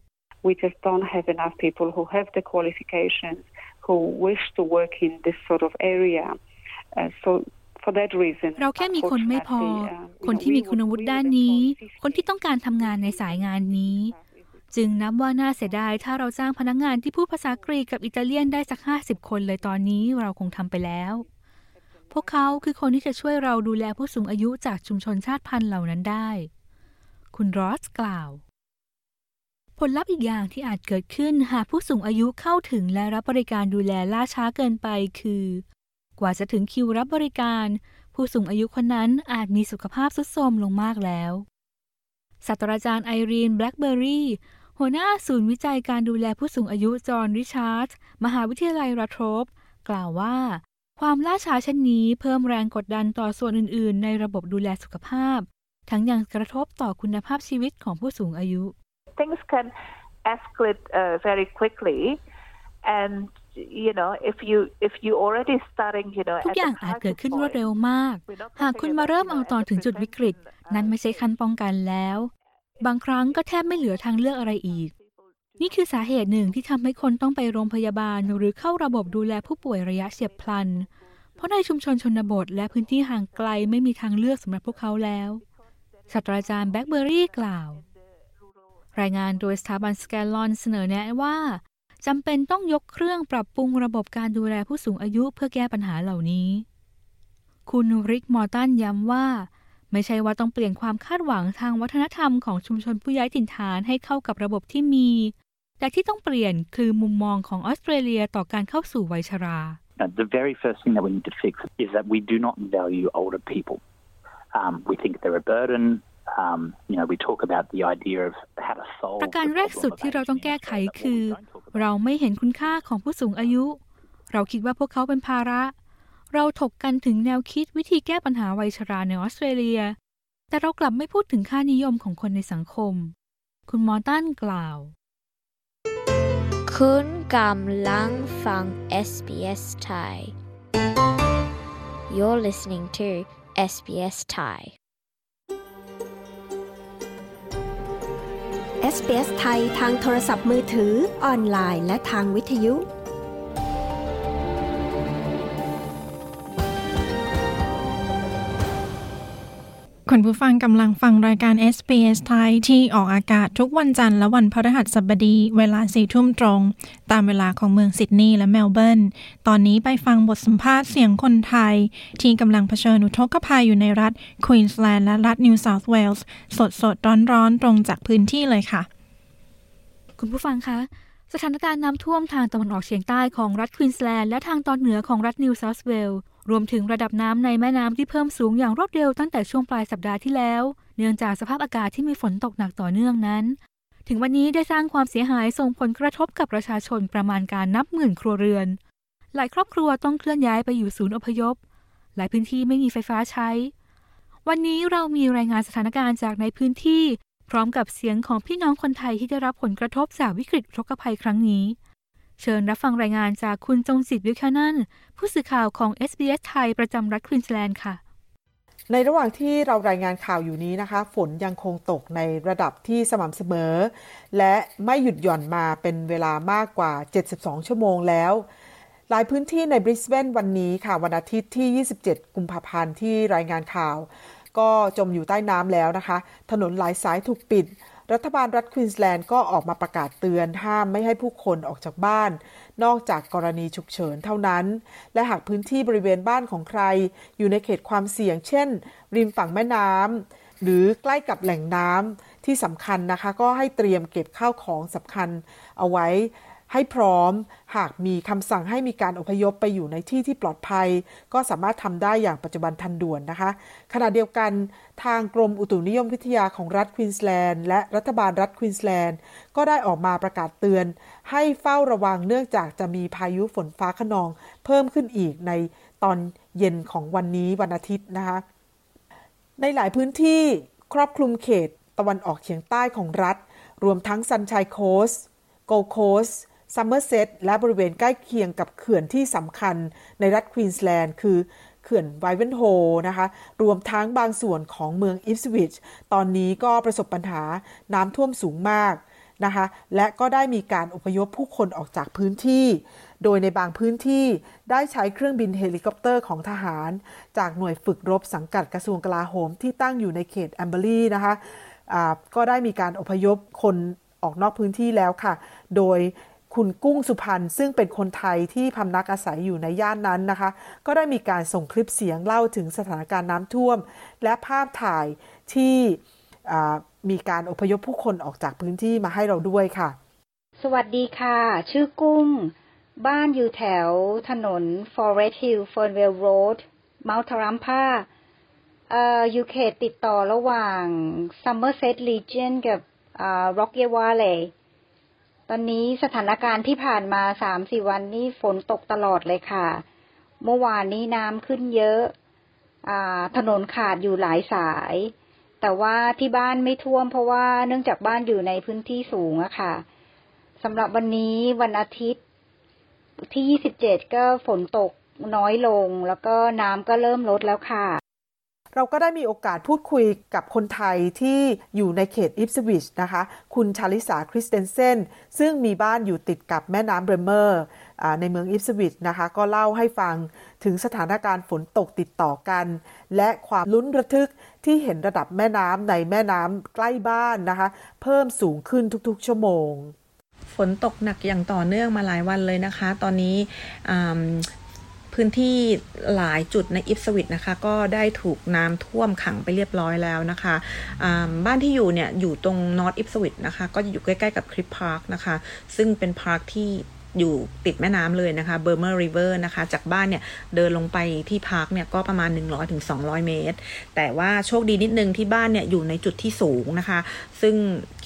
We just don't have enough people who have the qualifications who wish to work in this sort of area. Uh, so เราแค่มีคนไม่พอ คนที่มีคุณวุฒิด้านนี้ คนที่ต้องการทำงานในสายงานนี้ จึงนับว่าน่าเสียดายถ้าเราจ้างพนักงงานที่พูดภาษากรีกกับอิตาเลียนได้สักห้าสิบคนเลยตอนนี้เราคงทำไปแล้ว พวกเขาคือคนที่จะช่วยเราดูแลผู้สูงอายุจากชุมชนชาติพันธุ์เหล่านั้นได้ คุณรอสกล่าว ผลลัพธ์อีกอย่างที่อาจเกิดขึ้นหากผู้สูงอายุเข้าถึงและรับบริการดูแลล่าช้าเกินไปคือ กว่าจะถึงคิวรับบริการ ผู้สูงอายุคนนั้นอาจมีสุขภาพทรุดโทรมลงมากแล้วศาสตราจารย์ไอรีนแบล็กเบอร์รี่ หัวหน้าศูนย์วิจัยการดูแลผู้สูงอายุจอห์นริชาร์ดมหาวิทยาลัยลาโทรบกล่าวว่า ความล่าช้าเช่นนี้เพิ่มแรงกดดันต่อส่วนอื่น ๆ ในระบบดูแลสุขภาพ ทั้งยังกระทบต่อคุณภาพชีวิตของผู้สูงอายุ Things can escalate uh, very quickly and you know if you if you already starting you know ทุกอย่างอาจเกิดขึ้นรวดเร็วมาก หากคุณมาเริ่มเอาตอนถึงจุดวิกฤต นั้นไม่ใช่ขั้นป้องกันแล้ว บางครั้งก็แทบไม่เหลือทางเลือกอะไรอีก นี่คือสาเหตุหนึ่งที่ทำให้คนต้องไปโรงพยาบาลหรือเข้าระบบดูแลผู้ป่วยระยะเฉียบพลัน เพราะในชุมชนชนบทและพื้นที่ห่างไกลไม่มีทางเลือกสำหรับพวกเขาแล้วศาสตราจารย์แบ็กเบอรี่กล่าว รายงานโดยสถาบันสแกนลอนเสนอแนะว่าจำเป็นต้องยกเครื่องปรับปรุงระบบการดูแลผู้สูงอายุเพื่อแก้ปัญหาเหล่านี้ คุณริกมอร์ตันย้ำว่า ไม่ใช่ว่าต้องเปลี่ยนความคาดหวังทางวัฒนธรรมของชุมชนผู้ย้ายถิ่นฐานให้เข้ากับระบบที่มี แต่ที่ต้องเปลี่ยนคือมุมมองของออสเตรเลียต่อการเข้าสู่วัยชรา The very first thing that we need to fix is that we do not value older people. Um, we think they're a burden. Um, you know, we talk about the idea of how to solve. ประการแรกสุดที่เราต้องแก้ไขคือ เราไม่เห็นคุณค่าของผู้สูงอายุ เราคิดว่าพวกเขาเป็นภาระเราถกกันถึงแนวคิดวิธีแก้ปัญหาวัยชราในออสเตรเลีย แต่เรากลับไม่พูดถึงค่านิยมของคนในสังคม คุณมอตันกล่าว คุณกำลังฟัง SBS Thai You're listening to SBS Thai SBS ไทยทางโทรศัพท์มือถือ ออนไลน์ และทางวิทยุ คุณผู้ฟังกำลังฟังรายการ SBS ไทยที่ออกอากาศทุกวันจันทร์และวันพฤหัสบดี เวลาสี่ทุ่มตรง ตามเวลาของเมืองซิดนีย์และเมลเบิร์น ตอนนี้ไปฟังบทสัมภาษณ์เสียงคนไทย ที่กำลังเผชิญอุทกภัยอยู่ในรัฐควีนสแลนด์และรัฐนิวเซาท์เวลส์สดสดร้อนร้อนตรงจากพื้นที่เลยค่ะ คุณผู้ฟังคะสถานการณ์น้ำท่วมทางตะวันออกเฉียงใต้ของรัฐควีนสแลนด์และทางตอนเหนือของรัฐนิวเซาท์เวลส์ รวมถึงระดับน้ำในแม่น้ำที่เพิ่มสูงอย่างรวดเร็วตั้งแต่ช่วงปลายสัปดาห์ที่แล้ว เนื่องจากสภาพอากาศที่มีฝนตกหนักต่อเนื่องนั้น ถึงวันนี้ได้สร้างความเสียหายส่งผลกระทบกับประชาชนประมาณการนับหมื่นครัวเรือน หลายครอบครัวต้องเคลื่อนย้ายไปอยู่ศูนย์อพยพ หลายพื้นที่ไม่มีไฟฟ้าใช้ วันนี้เรามีรายงานสถานการณ์จากในพื้นที่ พร้อมกับเสียงของพี่น้องคนไทยที่ได้รับผลกระทบจากวิกฤตอุทกภัยครั้งนี้ เชิญรับฟังรายงานจากคุณจงจิตวิวแคนันผู้สื่อข่าวของ SBS ไทยประจำรัฐควีนสแลนด์ค่ะ ในระหว่างที่เรารายงานข่าวอยู่นี้นะคะ ฝนยังคงตกในระดับที่สม่ำเสมอ และไม่หยุดหย่อนมาเป็นเวลามากกว่า 72 ชั่วโมงแล้วหลายพื้นที่ในบริสเบนวันนี้ค่ะ วันอาทิตย์ที่ 27 กุมภาพันธ์ที่รายงานข่าว ก็จมอยู่ใต้น้ำแล้วนะคะ ถนนหลายสายถูกปิด รัฐบาลรัฐควีนสแลนด์ก็ออกมาประกาศเตือนห้ามไม่ให้ผู้คนออกจากบ้าน นอกจากกรณีฉุกเฉินเท่านั้น และหากพื้นที่บริเวณบ้านของใคร อยู่ในเขตความเสี่ยง เช่น ริมฝั่งแม่น้ำหรือใกล้กับแหล่งน้ำที่สำคัญนะคะ ก็ให้เตรียมเก็บข้าวของสำคัญเอาไว้ ให้พร้อม หากมีคำสั่งให้มีการอพยพไปอยู่ในที่ที่ปลอดภัย ก็สามารถทำได้อย่างปัจจุบันทันด่วนนะคะ ขณะเดียวกันทางกรมอุตุนิยมวิทยาของรัฐควีนสแลนด์และรัฐบาลรัฐควีนสแลนด์ก็ได้ออกมาประกาศเตือน ให้เฝ้าระวังเนื่องจากจะมีพายุฝนฟ้าขนอง เพิ่มขึ้นอีกในตอนเย็นของวันนี้วันอาทิตย์นะคะ ในหลายพื้นที่ครอบคลุมเขตตะวันออกเฉียงใต้ของรัฐ รวมทั้งซันชัยโคสโกโคส ซัมเมอร์เซตและบริเวณใกล้เคียงกับเขื่อนที่สำคัญในรัฐควีนสแลนด์คือเขื่อนไวเวนโฮนะคะ รวมทั้งบางส่วนของเมืองอิปสวิชตอนนี้ก็ประสบปัญหาน้ำท่วมสูงมากนะคะ และก็ได้มีการอพยพผู้คนออกจากพื้นที่ โดยในบางพื้นที่ได้ใช้เครื่องบินเฮลิคอปเตอร์ของทหาร จากหน่วยฝึกรบสังกัดกระทรวงกลาโหมที่ตั้งอยู่ในเขตแอมเบอร์ลีย์นะคะก็ได้มีการอพยพคนออกนอกพื้นที่แล้วค่ะ โดย คุณกุ้งสุพรรณซึ่งเป็นคนไทยที่พำนักอาศัยอยู่ในย่านนั้นนะคะ ก็ได้มีการส่งคลิปเสียงเล่าถึงสถานการณ์น้ำท่วม และภาพถ่ายที่มีการอพยพผู้คนออกจากพื้นที่มาให้เราด้วยค่ะ สวัสดีค่ะ ชื่อกุ้ง บ้านอยู่แถวถนน Forest Hill Fernwell Road เมาทรัมพาเอ่อยู่เขตติดต่อระหว่าง Somerset Region กับ Rocky Valley อนนี้สถานการณ์ที่ผ่านมาสามสี่วันนี้ฝนตกตลอดเลยค่ะ เมื่อวานนี้น้ำขึ้นเยอะถนนขาดอยู่หลายสาย แต่ว่าที่บ้านไม่ท่วมเพราะว่าเนื่องจากบ้านอยู่ในพื้นที่สูงอะค่ะสำหรับวันนี้วันอาทิตย์ที่ยี่สิบเจ็ดก็ฝนตกน้อยลง แล้วก็น้ำก็เริ่มลดแล้วค่ะ เราก็ได้มีโอกาสพูดคุยกับคนไทยที่อยู่ในเขตอิปสวิชนะคะ คุณชาลิสาคริสเตนเซนซึ่งมีบ้านอยู่ติดกับแม่น้ำเบรเมอร์ในเมืองอิปสวิชนะคะ ก็เล่าให้ฟังถึงสถานการณ์ฝนตกติดต่อกัน และความลุ้นระทึกที่เห็นระดับแม่น้ำในแม่น้ำใกล้บ้านนะคะ เพิ่มสูงขึ้นทุกๆ ชั่วโมงฝนตกหนักอย่างต่อเนื่องมาหลายวันเลยนะคะ ตอนนี้ พื้นที่หลายจุดในอิฟสวิตนะคะ ก็ได้ถูกน้ำท่วมขังไปเรียบร้อยแล้วนะคะบ้านที่อยู่เนี่ยอยู่ตรงนอตอิฟสวิตนะคะ ก็อยู่ใกล้ ๆ กับคลิปพาร์คนะคะ ซึ่งเป็น park ที่ อยู่ติดแม่น้ำเลยนะคะ Bremer River นะคะ จากบ้านเนี่ยเดินลงไปที่ park เนี่ยก็ประมาณ 100-200ถึง200 เมตร แต่ว่าโชคดีนิดนึงที่บ้านเนี่ยอยู่ในจุดที่สูงนะคะ ซึ่ง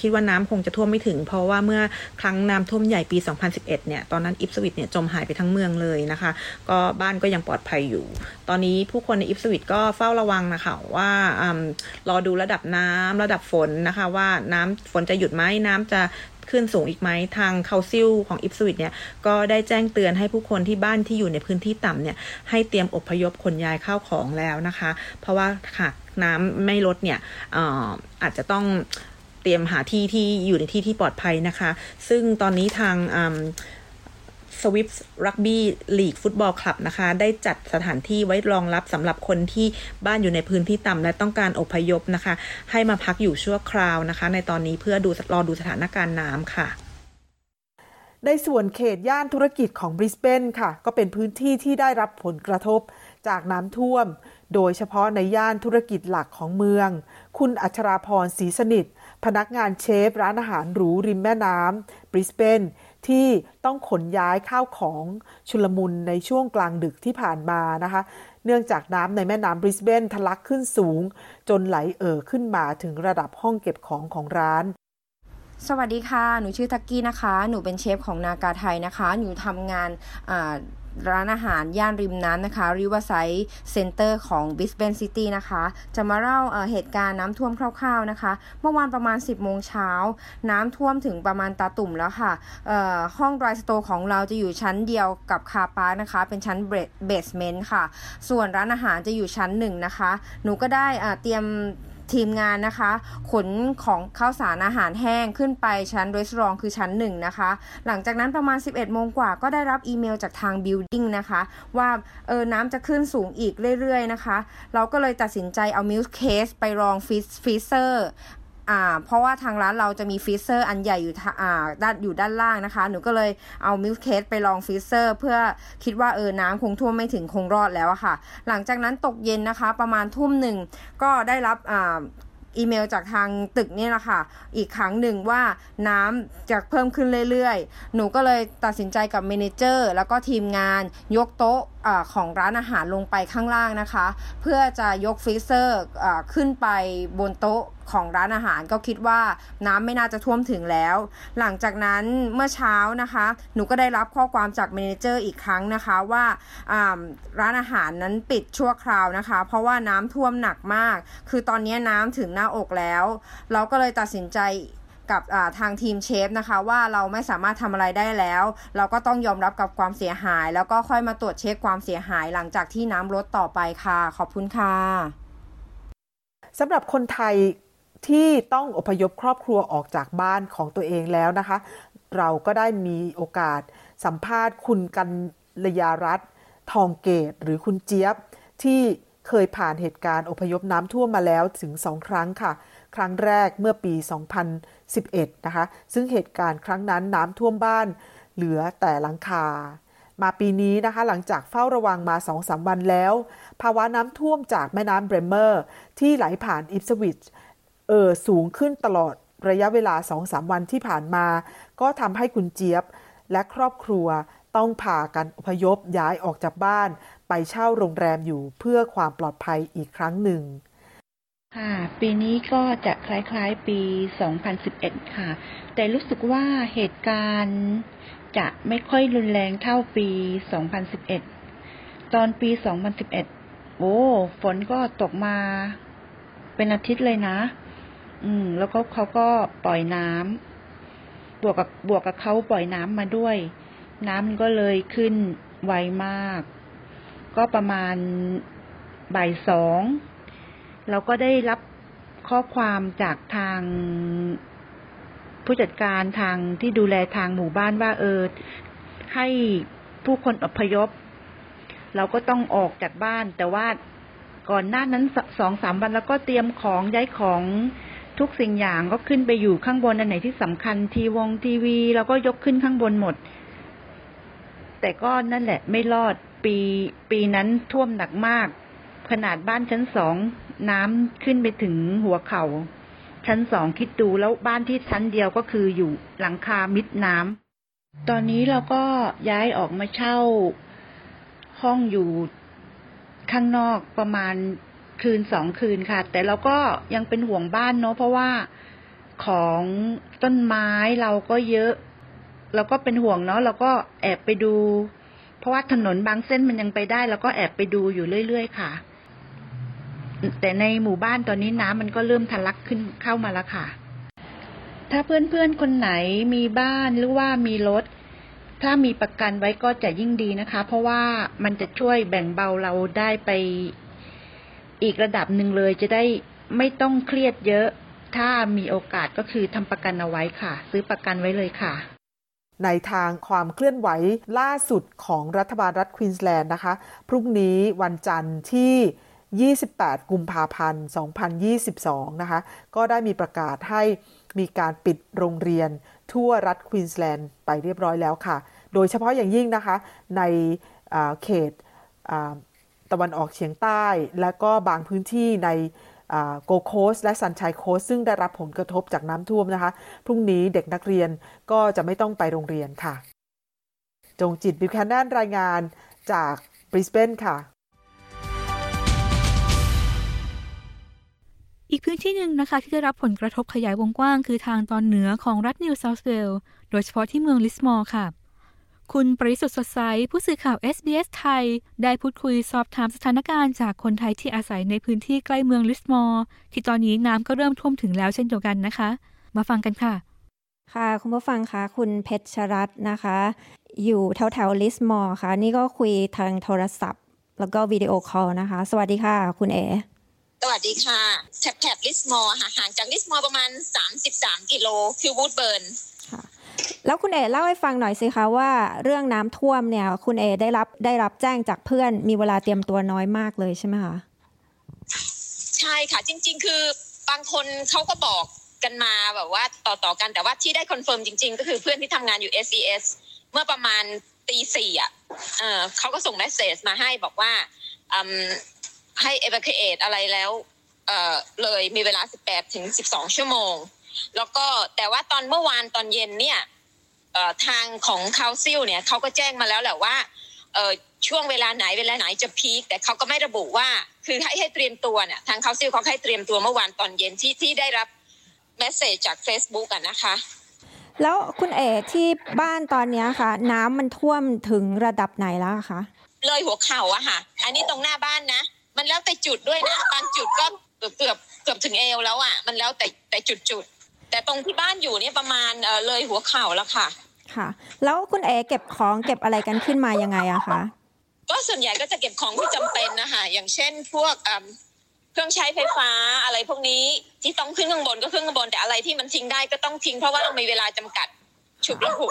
คิดว่าน้ำคงจะท่วมไม่ถึง เพราะว่าเมื่อครั้งน้ำท่วมใหญ่ปี 2011 เนี่ยตอนนั้นอิปสวิชเนี่ยจมหายไปทั้งเมืองเลยนะคะ ก็บ้านก็ยังปลอดภัยอยู่ ตอนนี้ผู้คนในอิปสวิชก็เฝ้าระวังนะคะว่าอรอดูระดับน้ำระดับฝนนะคะ ว่าน้ำฝนจะหยุดไหมน้ำจะ ขึ้นสูงอีกไหมทางเคาซิลของอิฟสวิตเนี่ยก็ได้แจ้งเตือนให้ผู้คนที่บ้านที่อยู่ในพื้นที่ต่ำเนี่ยให้เตรียมอพยพขนย้ายข้าวของแล้วนะคะ เพราะว่าหากน้ำไม่ลดเนี่ยอาอาจจะต้องเตรียมหาที่ที่อยู่ในที่ที่ปลอดภัยนะคะ ซึ่งตอนนี้ทาง สวิฟรักบี้ลีกฟุตบอลคลับนะคะ ได้จัดสถานที่ไว้รองรับสำหรับคนที่บ้านอยู่ในพื้นที่ต่ำและต้องการอพยพนะคะ ให้มาพักอยู่ชั่วคราวนะคะ ในตอนนี้เพื่อดูรอดูสถานการณ์น้ำค่ะในส่วนเขตย่านธุรกิจของบริสเบนค่ะ ก็เป็นพื้นที่ที่ได้รับผลกระทบจากน้ำท่วม โดยเฉพาะในย่านธุรกิจหลักของเมือง คุณอัชราพรศรีสนิท พนักงานเชฟร้านอาหารหรูริมแม่น้ำบริสเบน ที่ต้องขนย้ายข้าวของชุลมุนในช่วงกลางดึกที่ผ่านมานะคะ เนื่องจากน้ำในแม่น้ำบริสเบนทะลักขึ้นสูง จนไหลเอ่อขึ้นมาถึงระดับห้องเก็บของของร้านสวัสดีค่ะ หนูชื่อทักกี้นะคะ หนูเป็นเชฟของนากาไทยนะคะ หนูทำงาน ร้านอาหารย่านริมน้ำนะคะ Riverside Center ของ Brisbane City นะคะ จะมาเล่าเเหตุการณ์น้ำท่วมคร่าวๆนะคะ เมื่อวานประมาณ 10 โมงเช้า น้ำท่วมถึงประมาณตาตุ่มแล้วค่ะห้อง dry store ของเราจะอยู่ชั้นเดียวกับคาปาร์นะคะ เป็นชั้นbasement ค่ะ ส่วนร้านอาหารจะอยู่ชั้นหนึ่งนะคะ หนูก็ได้เตรียม ทีมงานนะคะ ขนของข้าวสารอาหารแห้งขึ้นไปชั้นรีสอร์ทคือชั้นหนึ่งนะคะ หลังจากนั้นประมาณ 11โมงกว่าก็ได้รับอีเมลจากทาง building นะคะ ว่าเออน้ำจะขึ้นสูงอีกเรื่อยๆนะคะ เราก็เลยตัดสินใจเอา milk crate ไปรอง freezer อ่าเพราะว่าทางร้านเราจะมี freezer อันใหญ่อยู่อ่าด้านอยู่ด้านล่างนะคะ หนูก็เลยเอา milk crate ไปรอง freezer เพื่อคิดว่าเออน้ำคงท่วมไม่ถึงคงรอดแล้วอะค่ะ หลังจากนั้นตกเย็นนะคะ ประมาณทุ่มหนึ่งก็ได้รับอ่าอีเมลจากทางตึกนี่แหละค่ะ อีกครั้งหนึ่งว่าน้ำจะเพิ่มขึ้นเรื่อยๆ หนูก็เลยตัดสินใจกับ manager แล้วก็ทีมงานยกโต๊ะอของร้านอาหารลงไปข้างล่างนะคะ เพื่อจะยก freezer ขึ้นไปบนโต๊ะ ของร้านอาหารก็คิดว่าน้ำไม่น่าจะท่วมถึงแล้ว หลังจากนั้นเมื่อเช้านะคะ หนูก็ได้รับข้อความจากเมนเจอร์อีกครั้งนะคะว่าร้านอาหารนั้นปิดชั่วคราวนะคะ เพราะว่าน้ำท่วมหนักมาก คือตอนนี้น้ำถึงหน้าอกแล้ว เราก็เลยตัดสินใจกับทางทีมเชฟนะคะ ว่าเราไม่สามารถทำอะไรได้แล้ว เราก็ต้องยอมรับกับความเสียหาย แล้วก็ค่อยมาตรวจเช็คความเสียหายหลังจากที่น้ำลดต่อไปค่ะ ขอบคุณค่ะสำหรับคนไทย ที่ต้องอพยพครอบครัวออกจากบ้านของตัวเองแล้วนะคะ เราก็ได้มีโอกาสสัมภาษณ์คุณกันลยารัตทองเกตหรือคุณเจี๊ยบ ที่เคยผ่านเหตุการณ์อพยพน้ำท่วมมาแล้วถึงสองครั้งค่ะ ครั้งแรกเมื่อปี 2011 นะคะ ซึ่งเหตุการณ์ครั้งนั้นน้ำท่วมบ้านเหลือแต่หลังคา มาปีนี้นะคะหลังจากเฝ้าระวังมาสองสามวันแล้ว ภาวะน้ำท่วมจากแม่น้ำเบรเมอร์ ที่ไหลผ่านอิปสวิช เออสูงขึ้นตลอดระยะเวลา2-3วันที่ผ่านมา ก็ทำให้คุณเจี๊ยบและครอบครัวต้องพากันอพยพย้ายออกจากบ้าน ไปเช่าโรงแรมอยู่เพื่อความปลอดภัยอีกครั้งหนึ่ง ค่ะ ปีนี้ก็จะคล้ายๆปี 2011 ค่ะ แต่รู้สึกว่าเหตุการณ์จะไม่ค่อยรุนแรงเท่าปี 2011 ตอนปี 2011 โอ้ ฝนก็ตกมาเป็นอาทิตย์เลยนะ อืม แล้วก็เขาก็ปล่อยน้ำบวกกับบวกกับเขาปล่อยน้ำมาด้วย น้ำก็เลยขึ้นไวมาก ก็ประมาณบ่ายสองเราก็ได้รับข้อความจากทางผู้จัดการทางที่ดูแลทางหมู่บ้านว่า เออ ให้ผู้คนอพยพ เราก็ต้องออกจากบ้าน แต่ว่าก่อนหน้านั้นสองสามวันแล้วก็เตรียมของย้ายของ ทุกสิ่งอย่างก็ขึ้นไปอยู่ข้างบนอันไหนที่สำคัญทีวงทีวีแล้วก็ยกขึ้นข้างบนหมด แต่ก็นั่นแหละ ไม่รอดปีปีนั้นท่วมหนักมาก ขนาดบ้านชั้นสองน้ำขึ้นไปถึงหัวเขา่าชั้นสองคิดดูแล้วบ้านที่ชั้นเดียวก็คืออยู่หลังคามิดน้ำตอนนี้เราก็ย้ายออกมาเช่าห้องอยู่ข้างนอกประมาณ คืนสองคืนค่ะ แต่เราก็ยังเป็นห่วงบ้านเนาะเพราะว่าของต้นไม้เราก็เยอะ เราก็เป็นห่วงเนาะเราก็แอบไปดู เพราะว่าถนนบางเส้นมันยังไปได้เราก็แอบไปดูอยู่เรื่อยๆค่ะ แต่ในหมู่บ้านตอนนี้น้ำมันก็เริ่มทะลักขึ้นเข้ามาแล้วค่ะ ถ้าเพื่อนๆคนไหนมีบ้านหรือว่ามีรถถ้ามีประกันไว้ก็จะยิ่งดีนะคะ เพราะว่ามันจะช่วยแบ่งเบาเราได้ไป อีกระดับหนึ่งเลยจะได้ไม่ต้องเครียดเยอะ ถ้ามีโอกาสก็คือทำประกันเอาไว้ค่ะ ซื้อประกันไว้เลยค่ะในทางความเคลื่อนไหวล่าสุดของรัฐบาลรัฐควีนสแลนด์นะคะ พรุ่งนี้วันจันทร์ที่ 28 กุมภาพันธ์ 2022 นะคะ ก็ได้มีประกาศให้มีการปิดโรงเรียนทั่วรัฐควีนสแลนด์ไปเรียบร้อยแล้วค่ะ โดยเฉพาะอย่างยิ่งนะคะ ในเขต ตะวันออกเฉียงใต้ และก็บางพื้นที่ในโกลด์โคสต์และซันไชน์โคสต์ซึ่งได้รับผลกระทบจากน้ำท่วมนะคะ พรุ่งนี้เด็กนักเรียนก็จะไม่ต้องไปโรงเรียนค่ะ จงจิตบิวแคนนันรายงานจากบริสเบนค่ะอีกพื้นที่หนึ่งนะคะที่ได้รับผลกระทบขยายวงกว้างคือทางตอนเหนือของรัฐนิวเซาท์เวลส์โดยเฉพาะที่เมืองลิสมอร์ค่ะ คุณปริสุทธ์สดใส ผู้สื่อข่าว SBS ไทย ได้พูดคุยสอบถามสถานการณ์จากคนไทยที่อาศัยในพื้นที่ใกล้เมืองลิสมอร์ที่ตอนนี้น้ำก็เริ่มท่วมถึงแล้วเช่นเดียวกันนะคะ มาฟังกันค่ะ ค่ะ คุณผู้ฟังคะคุณเพชรรัตน์นะคะ อยู่แถวแถวลิสมอร์ค่ะ นี่ก็คุยทางโทรศัพท์ แล้วก็วิดีโอคอลนะคะ สวัสดีค่ะ คุณเอ๋สวัสดีค่ะแถบแถบลิสมอร์ค่ะห่างจากลิสมอร์ประมาณ 33 กิโลคือวูดเบิร์นค่ะ แล้วคุณเอ๋เล่าให้ฟังหน่อยสิคะว่าเรื่องน้ำท่วมเนี่ย คุณเอ๋ได้รับได้รับแจ้งจากเพื่อนมีเวลาเตรียมตัวน้อยมากเลยใช่ไหมคะใชใช่ค่ะ จริง ๆ คือบางคนเขาก็บอกกันมาแบบว่าต่อๆกันแต่ว่าที่ได้ confirm จริง ๆ ก็คือเพื่อนที่ทำงานอยู่ SES เมื่อประมาณตีสี่อะเออเขาก็ส่ง message มาให้บอกว่าให้ evacuate อะไรแล้วเออเลยมีเวลา 18ถึง12 ชั่วโมง แล้วก็แต่ว่าตอนเมื่อวานตอนเย็นเนี่ยเอ่อทางของ council เนี่ยเขาก็แจ้งมาแล้วแหละว่าเอ่อช่วงเวลาไหนเวลาไหนจะ peak แต่เขาก็ไม่ระบุว่าคือให้ให้เตรียมตัวเนี่ยทาง council เขาให้เตรียมตัวเมื่อวานตอนเย็นที่ที่ได้รับเมสเซจจาก Facebook อะนะคะ แล้วคุณเอ๋ที่บ้านตอนนี้ค่ะ น้ำมันท่วมถึงระดับไหนแล้วคะเลยหัวเข่าอะค่ะ อันนี้ตรงหน้าบ้านนะ มันแล้วแต่จุดด้วยนะบางจุดก็เกือบเกือบเกือบถึงเอวแล้วอะมันแล้วแต่แต่จุดจุด แต่ตรงที่บ้านอยู่เนี่ยประมาณเออเลยหัวเข่าแล้วค่ะ ค่ะ แล้วคุณเอเก็บของเก็บอะไรกันขึ้นมายังไงอะคะก็ส่วนใหญ่ก็จะเก็บของที่จำเป็นนะคะอย่างเช่น พวกเอิ่มเครื่องใช้ไฟฟ้าอะไรพวกนี้ที่ต้องขึ้นข้างบนก็ขึ้นข้างบนแต่อะไรที่มันทิ้งได้ก็ต้องทิ้งเพราะว่าเรามีเวลาจำกัดฉุกละหุก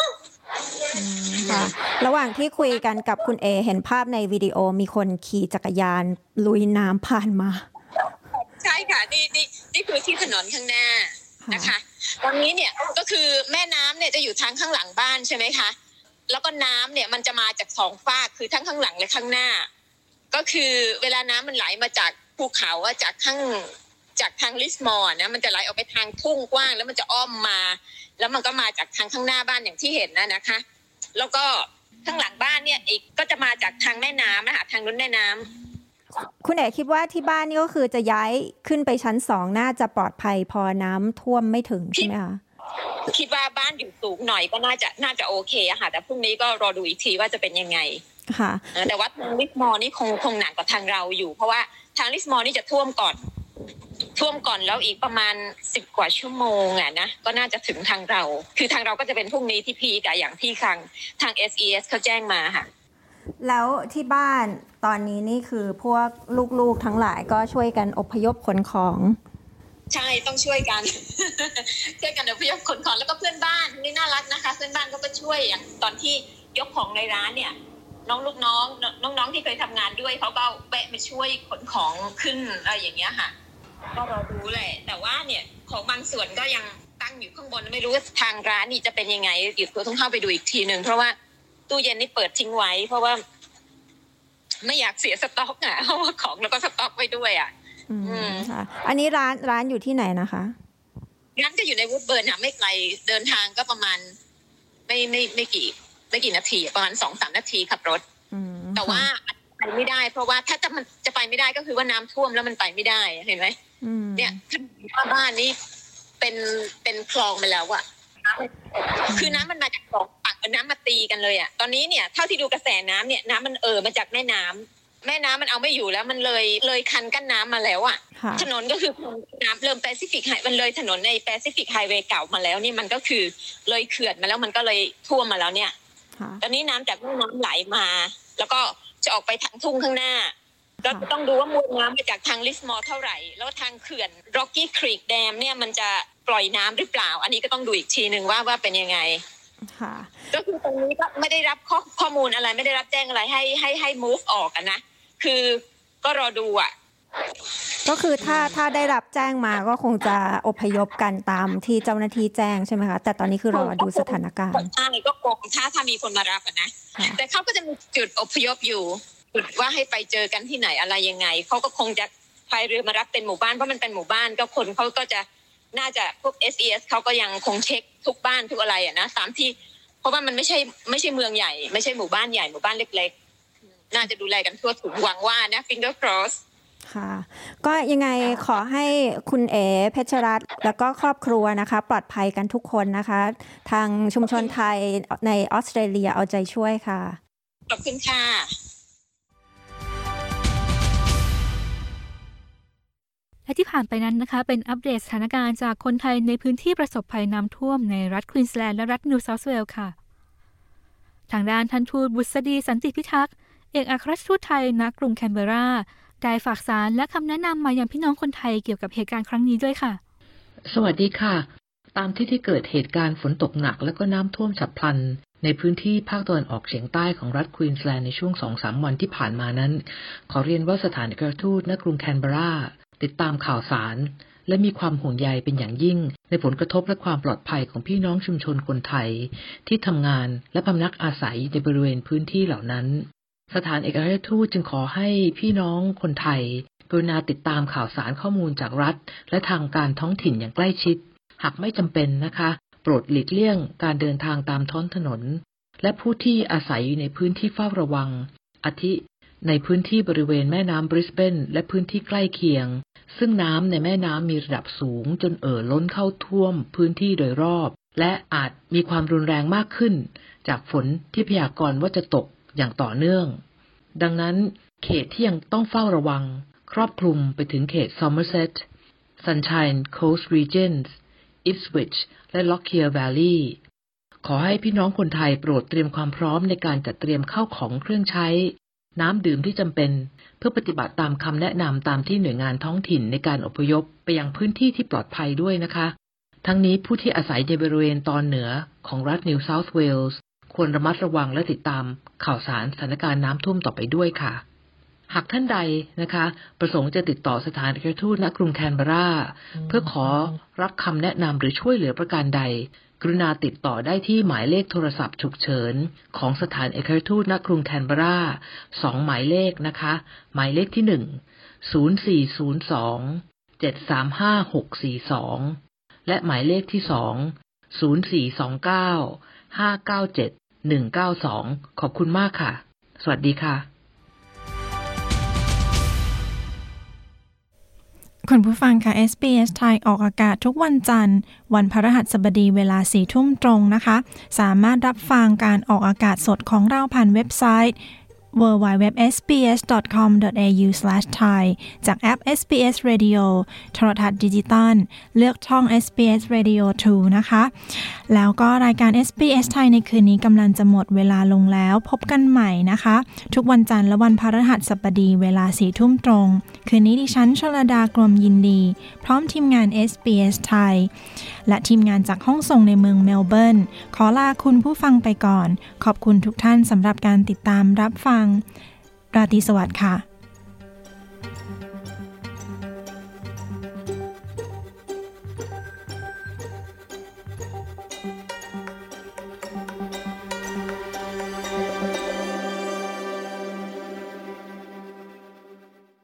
ค่ะระหว่างที่คุยกันกับคุณเอ เห็นภาพในวิดีโอมีคนขี่จักรยานลุยน้ำผ่านมา ใช่ค่ะ นี่นี่นี่คือที่ถนนข้างหน้า นะคะตรงนี้เนี่ยก็คือแม่น้ำเนี่ยจะอยู่ทางข้างหลังบ้านใช่ไหมคะ แล้วก็น้ำเนี่ยมันจะมาจากสองฝากคือทั้งข้างหลังและข้างหน้า ก็คือเวลาน้ำมันไหลมาจากภูเขาอะจากข้างจากทางลิสมอร์นะมันจะไหลออกไปทางทุ่งกว้าง แล้วมันจะอ้อมมา แล้วมันก็มาจากทางข้างหน้าบ้านอย่างที่เห็นนะนะคะ แล้วก็ข้างหลังบ้านเนี่ยอีกก็จะมาจากทางแม่น้ำนะคะทางนู้นแม่น้ำ คุณเอคิดว่าที่บ้านนี่ก็คือจะย้ายขึ้นไปชั้นสองน่าจะปลอดภัยพอน้ำท่วมไม่ถึงใช่ไหมคะคิดว่าบ้านอยู่สูงหน่อยก็น่าจะน่าจะโอเคอะค่ะ แต่พรุ่งนี้ก็รอดูอีกทีว่าจะเป็นยังไงค่ะเออแต่ว่าทางลิสมอร์นี่คงคงหนักกว่าทางเราอยู่ เพราะว่าทางลิสมอร์นี่จะท่วมก่อน ท่วมก่อนแล้วอีกประมาณสิบกว่าชั่วโมงอะนะก็น่าจะถึงทางเรา คือทางเราก็จะเป็นพรุ่งนี้ที่ peak อะ อย่างที่ทางทาง SES เขาแจ้งมาค่ะ แล้วที่บ้านตอนนี้นี่คือพวกลูกๆทั้งหลายก็ช่วยกันอพยพขนของใช่ต้องช่วยกันช่วยกันอพยพขนของแล้วก็เพื่อนบ้านนี่น่ารักนะคะ เพื่อนบ้านก็มาช่วยอย่างตอนที่ยกของในร้านเนี่ย น้องลูกน้องน้องน้องๆที่เคยทำงานด้วยเขาก็แวะมาช่วยขนของขึ้นอะไรอย่างเงี้ยค่ะ ก็รอดูแหละแต่ว่าเนี่ยของบางส่วนก็ยังตั้งอยู่ข้างบนไม่รู้ว่าทางร้านนี่จะเป็นยังไงเดี๋ยวต้องเข้าไปดูอีกทีหนึ่งเพราะว่า ตู้เย็นนี่เปิดทิ้งไว้ เพราะว่า ไม่อยากเสียสต็อกอะเพราะว่าของแล้วก็สต็อกไว้ด้วยอะ อืมค่ะ อันนี้ร้านร้านอยู่ที่ไหนนะคะร้านจะอยู่ในวูดเบิร์นค่ะไม่ไกลเดินทางก็ประมาณ ไม่ไม่ไม่กี่ไม่กี่นาที ประมาณสองสามนาทีขับรถอืมแต่ว่าไปไม่ได้ เพราะว่าถ้าจะมันจะไปไม่ได้ก็คือว่าน้ำท่วมแล้วมันไปไม่ได้เห็นไหมอืมเนี่ยถ้าบ้านนี้เป็นเป็นคลองไปแล้วอะคือน้ำมันมาจากสอง ฝั่งเอาน้ำมาตีกันเลยอะตอนนี้เนี่ยเท่าที่ดูกระแสน้ำเนี่ยน้ำมันเอ่อมาจากแม่น้ำแม่น้ำมันเอาไม่อยู่แล้วมันเลยเลยคันกั้นน้ำมาแล้วอะค่ะถนนก็คือน้ำเริ่ม Pacific High มันเลยถนนใน Pacific Highway เก่ามาแล้วนี่มันก็คือเลยเขื่อนมาแล้วมันก็เลยท่วมมาแล้วเนี่ยค่ะตอนนี้น้ำจากแม่น้ำไหลมา แล้วก็จะออกไปทางทุ่งข้างหน้าก็ต้องดูว่ามวลน้ำมาจากทางลิสมอร์เท่าไหร่ แล้วทางเขื่อน Rocky Creek Dam เนี่ยมันจะปล่อยน้ำหรือเปล่า อันนี้ก็ต้องดูอีกทีหนึ่งว่าว่าเป็นยังไง ค่ะก็คือตรงนี้ก็ไม่ได้รับข้อข้อมูลอะไร ไม่ได้รับแจ้งอะไรให้ให้ให้ move ออกอะนะคือก็รอดูอะก็คือถ้าถ้าได้รับแจ้งมาก็คงจะอพยพกันตามที่เจ้าหน้าที่แจ้งใช่ไหมคะแต่ตอนนี้คือรอดูสถานการณ์ใช่ก็คงถ้าถ้ามีคนมารับอะนะ แต่เขาก็จะมีจุดอพยพอยู่ จุดว่าให้ไปเจอกันที่ไหนอะไรยังไงเขาก็คงจะพายเรือมารับเป็นหมู่บ้านเพราะมันเป็นหมู่บ้านก็คนเขาก็จะ น่าจะพวก SES เขาก็ยังคงเช็คทุกบ้านทุกอะไรอะนะตามที่ เพราะว่ามันไม่ใช่ไม่ใช่เมืองใหญ่ ไม่ใช่หมู่บ้านใหญ่หมู่บ้านเล็ก ๆ น่าจะดูแลกันทั่วถึงหวังว่านะ finger cross ค่ะก็ยังไงขอให้คุณเอเพชรรัตน์แล้วก็ครอบครัวนะคะ ปลอดภัยกันทุกคนนะคะ ทางชุมชนไทยในออสเตรเลียเอาใจช่วยค่ะ ขอบคุณค่ะ และที่ผ่านไปนั้นนะคะเป็นอัปเดตสถานการณ์จากคนไทยในพื้นที่ประสบภัยน้ำท่วมในรัฐควีนสแลนด์และรัฐนิวเซาท์เวลส์ค่ะ ทางด้านทันทูตบุษดีสันติพิทักษ์เอกอัครราชทูตไทยณกรุงแคนเบรา ได้ฝากสารและคำแนะนำมายังพี่น้องคนไทยเกี่ยวกับเหตุการณ์ครั้งนี้ด้วยค่ะ สวัสดีค่ะ ตามที่ที่เกิดเหตุการณ์ฝนตกหนักและก็น้ำท่วมฉับพลันในพื้นที่ภาคตะวันออกเฉียงใต้ของรัฐควีนสแลนด์ในช่วงสองสามวันที่ผ่านมานั้น ขอเรียนว่าสถานเอกอัครทูตณกรุงแคนเบรา ติดตามข่าวสาร และมีความห่วงใยเป็นอย่างยิ่ง ในผลกระทบและความปลอดภัยของพี่น้องชุมชนคนไทย ที่ทำงานและพำนักอาศัยในบริเวณพื้นที่เหล่านั้น สถานเอกอัครราชทูตจึงขอให้พี่น้องคนไทยกรุณาติดตามข่าวสารข้อมูลจากรัฐ และทางการท้องถิ่นอย่างใกล้ชิด หากไม่จำเป็นนะคะ โปรดหลีกเลี่ยงการเดินทางตามท้องถนน และผู้ที่อาศัยอยู่ในพื้นที่เฝ้าระวังอาทิในพื้นที่บริเวณแม่น้ำบริสเบนและพื้นที่ใกล้เคียง ซึ่งน้ำในแม่น้ำมีระดับสูงจนเอ่อล้นเข้าท่วมพื้นที่โดยรอบ และอาจมีความรุนแรงมากขึ้น จากฝนที่พยากรณ์ว่าจะตกอย่างต่อเนื่อง ดังนั้นเขตที่ยังต้องเฝ้าระวัง ครอบคลุมไปถึงเขต Somerset Sunshine Coast Regions อิฟสวิชและล็อกเคียร์แวลลีย์ขอให้พี่น้องคนไทยโปรดเตรียมความพร้อมในการจัดเตรียมเข้าของเครื่องใช้ น้ำดื่มที่จำเป็น เพื่อปฏิบัติตามคำแนะนำตามที่หน่วยงานท้องถิ่นในการอพยพไปยังพื้นที่ที่ปลอดภัยด้วยนะคะ ทั้งนี้ผู้ที่อาศัยในบริเวณตอนเหนือของรัฐนิวเซาท์เวลส์ควรระมัดระวังและติดตามข่าวสารสถานการณ์น้ำท่วมต่อไปด้วยค่ะ หากท่านใดนะคะ ประสงค์จะติดต่อสถานเอกทูตณกรุงแคนเบรา เพื่อขอรับคำแนะนำหรือช่วยเหลือประการใด กรุณาติดต่อได้ที่หมายเลขโทรศัพท์ฉุกเฉิน ของสถานเอกอัครทูตณกรุงแคนเบราสองหมายเลขนะคะ หมายเลขที่หนึ่งศูนย์สี่ศูนย์สองเจ็ดสามห้าหกสี่สองและหมายเลขที่สองศูนย์สี่สองเก้าห้าเก้าเจ็ดหนึ่งเก้าสองขอบคุณมากค่ะ สวัสดีค่ะ คุณผู้ฟังค่ะ SBS ไทยออกอากาศทุกวันจันทร์ วันพฤหัสบดีเวลาสี่ทุ่มตรงนะคะ สามารถรับฟังการออกอากาศสดของเราผ่านเว็บไซต์ www.sbs.com.au/thai จากแอป SBS Radio โทรทัศน์ดิจิตอลเลือกช่อง SBS Radio 2 นะคะ แล้วก็รายการ SBS ไทยในคืนนี้กำลังจะหมดเวลาลงแล้ว พบกันใหม่นะคะ ทุกวันจันทร์และวันพฤหัสบดีเวลาสี่ทุ่มตรง คืนนี้ดิฉันชลดากรมยินดี พร้อมทีมงาน SBS ไทย และทีมงานจากห้องส่งในเมืองเมลเบิร์นขอลาคุณผู้ฟังไปก่อน ขอบคุณทุกท่านสำหรับการติดตามรับฟังราตรีสวัสดิ์ค่ะ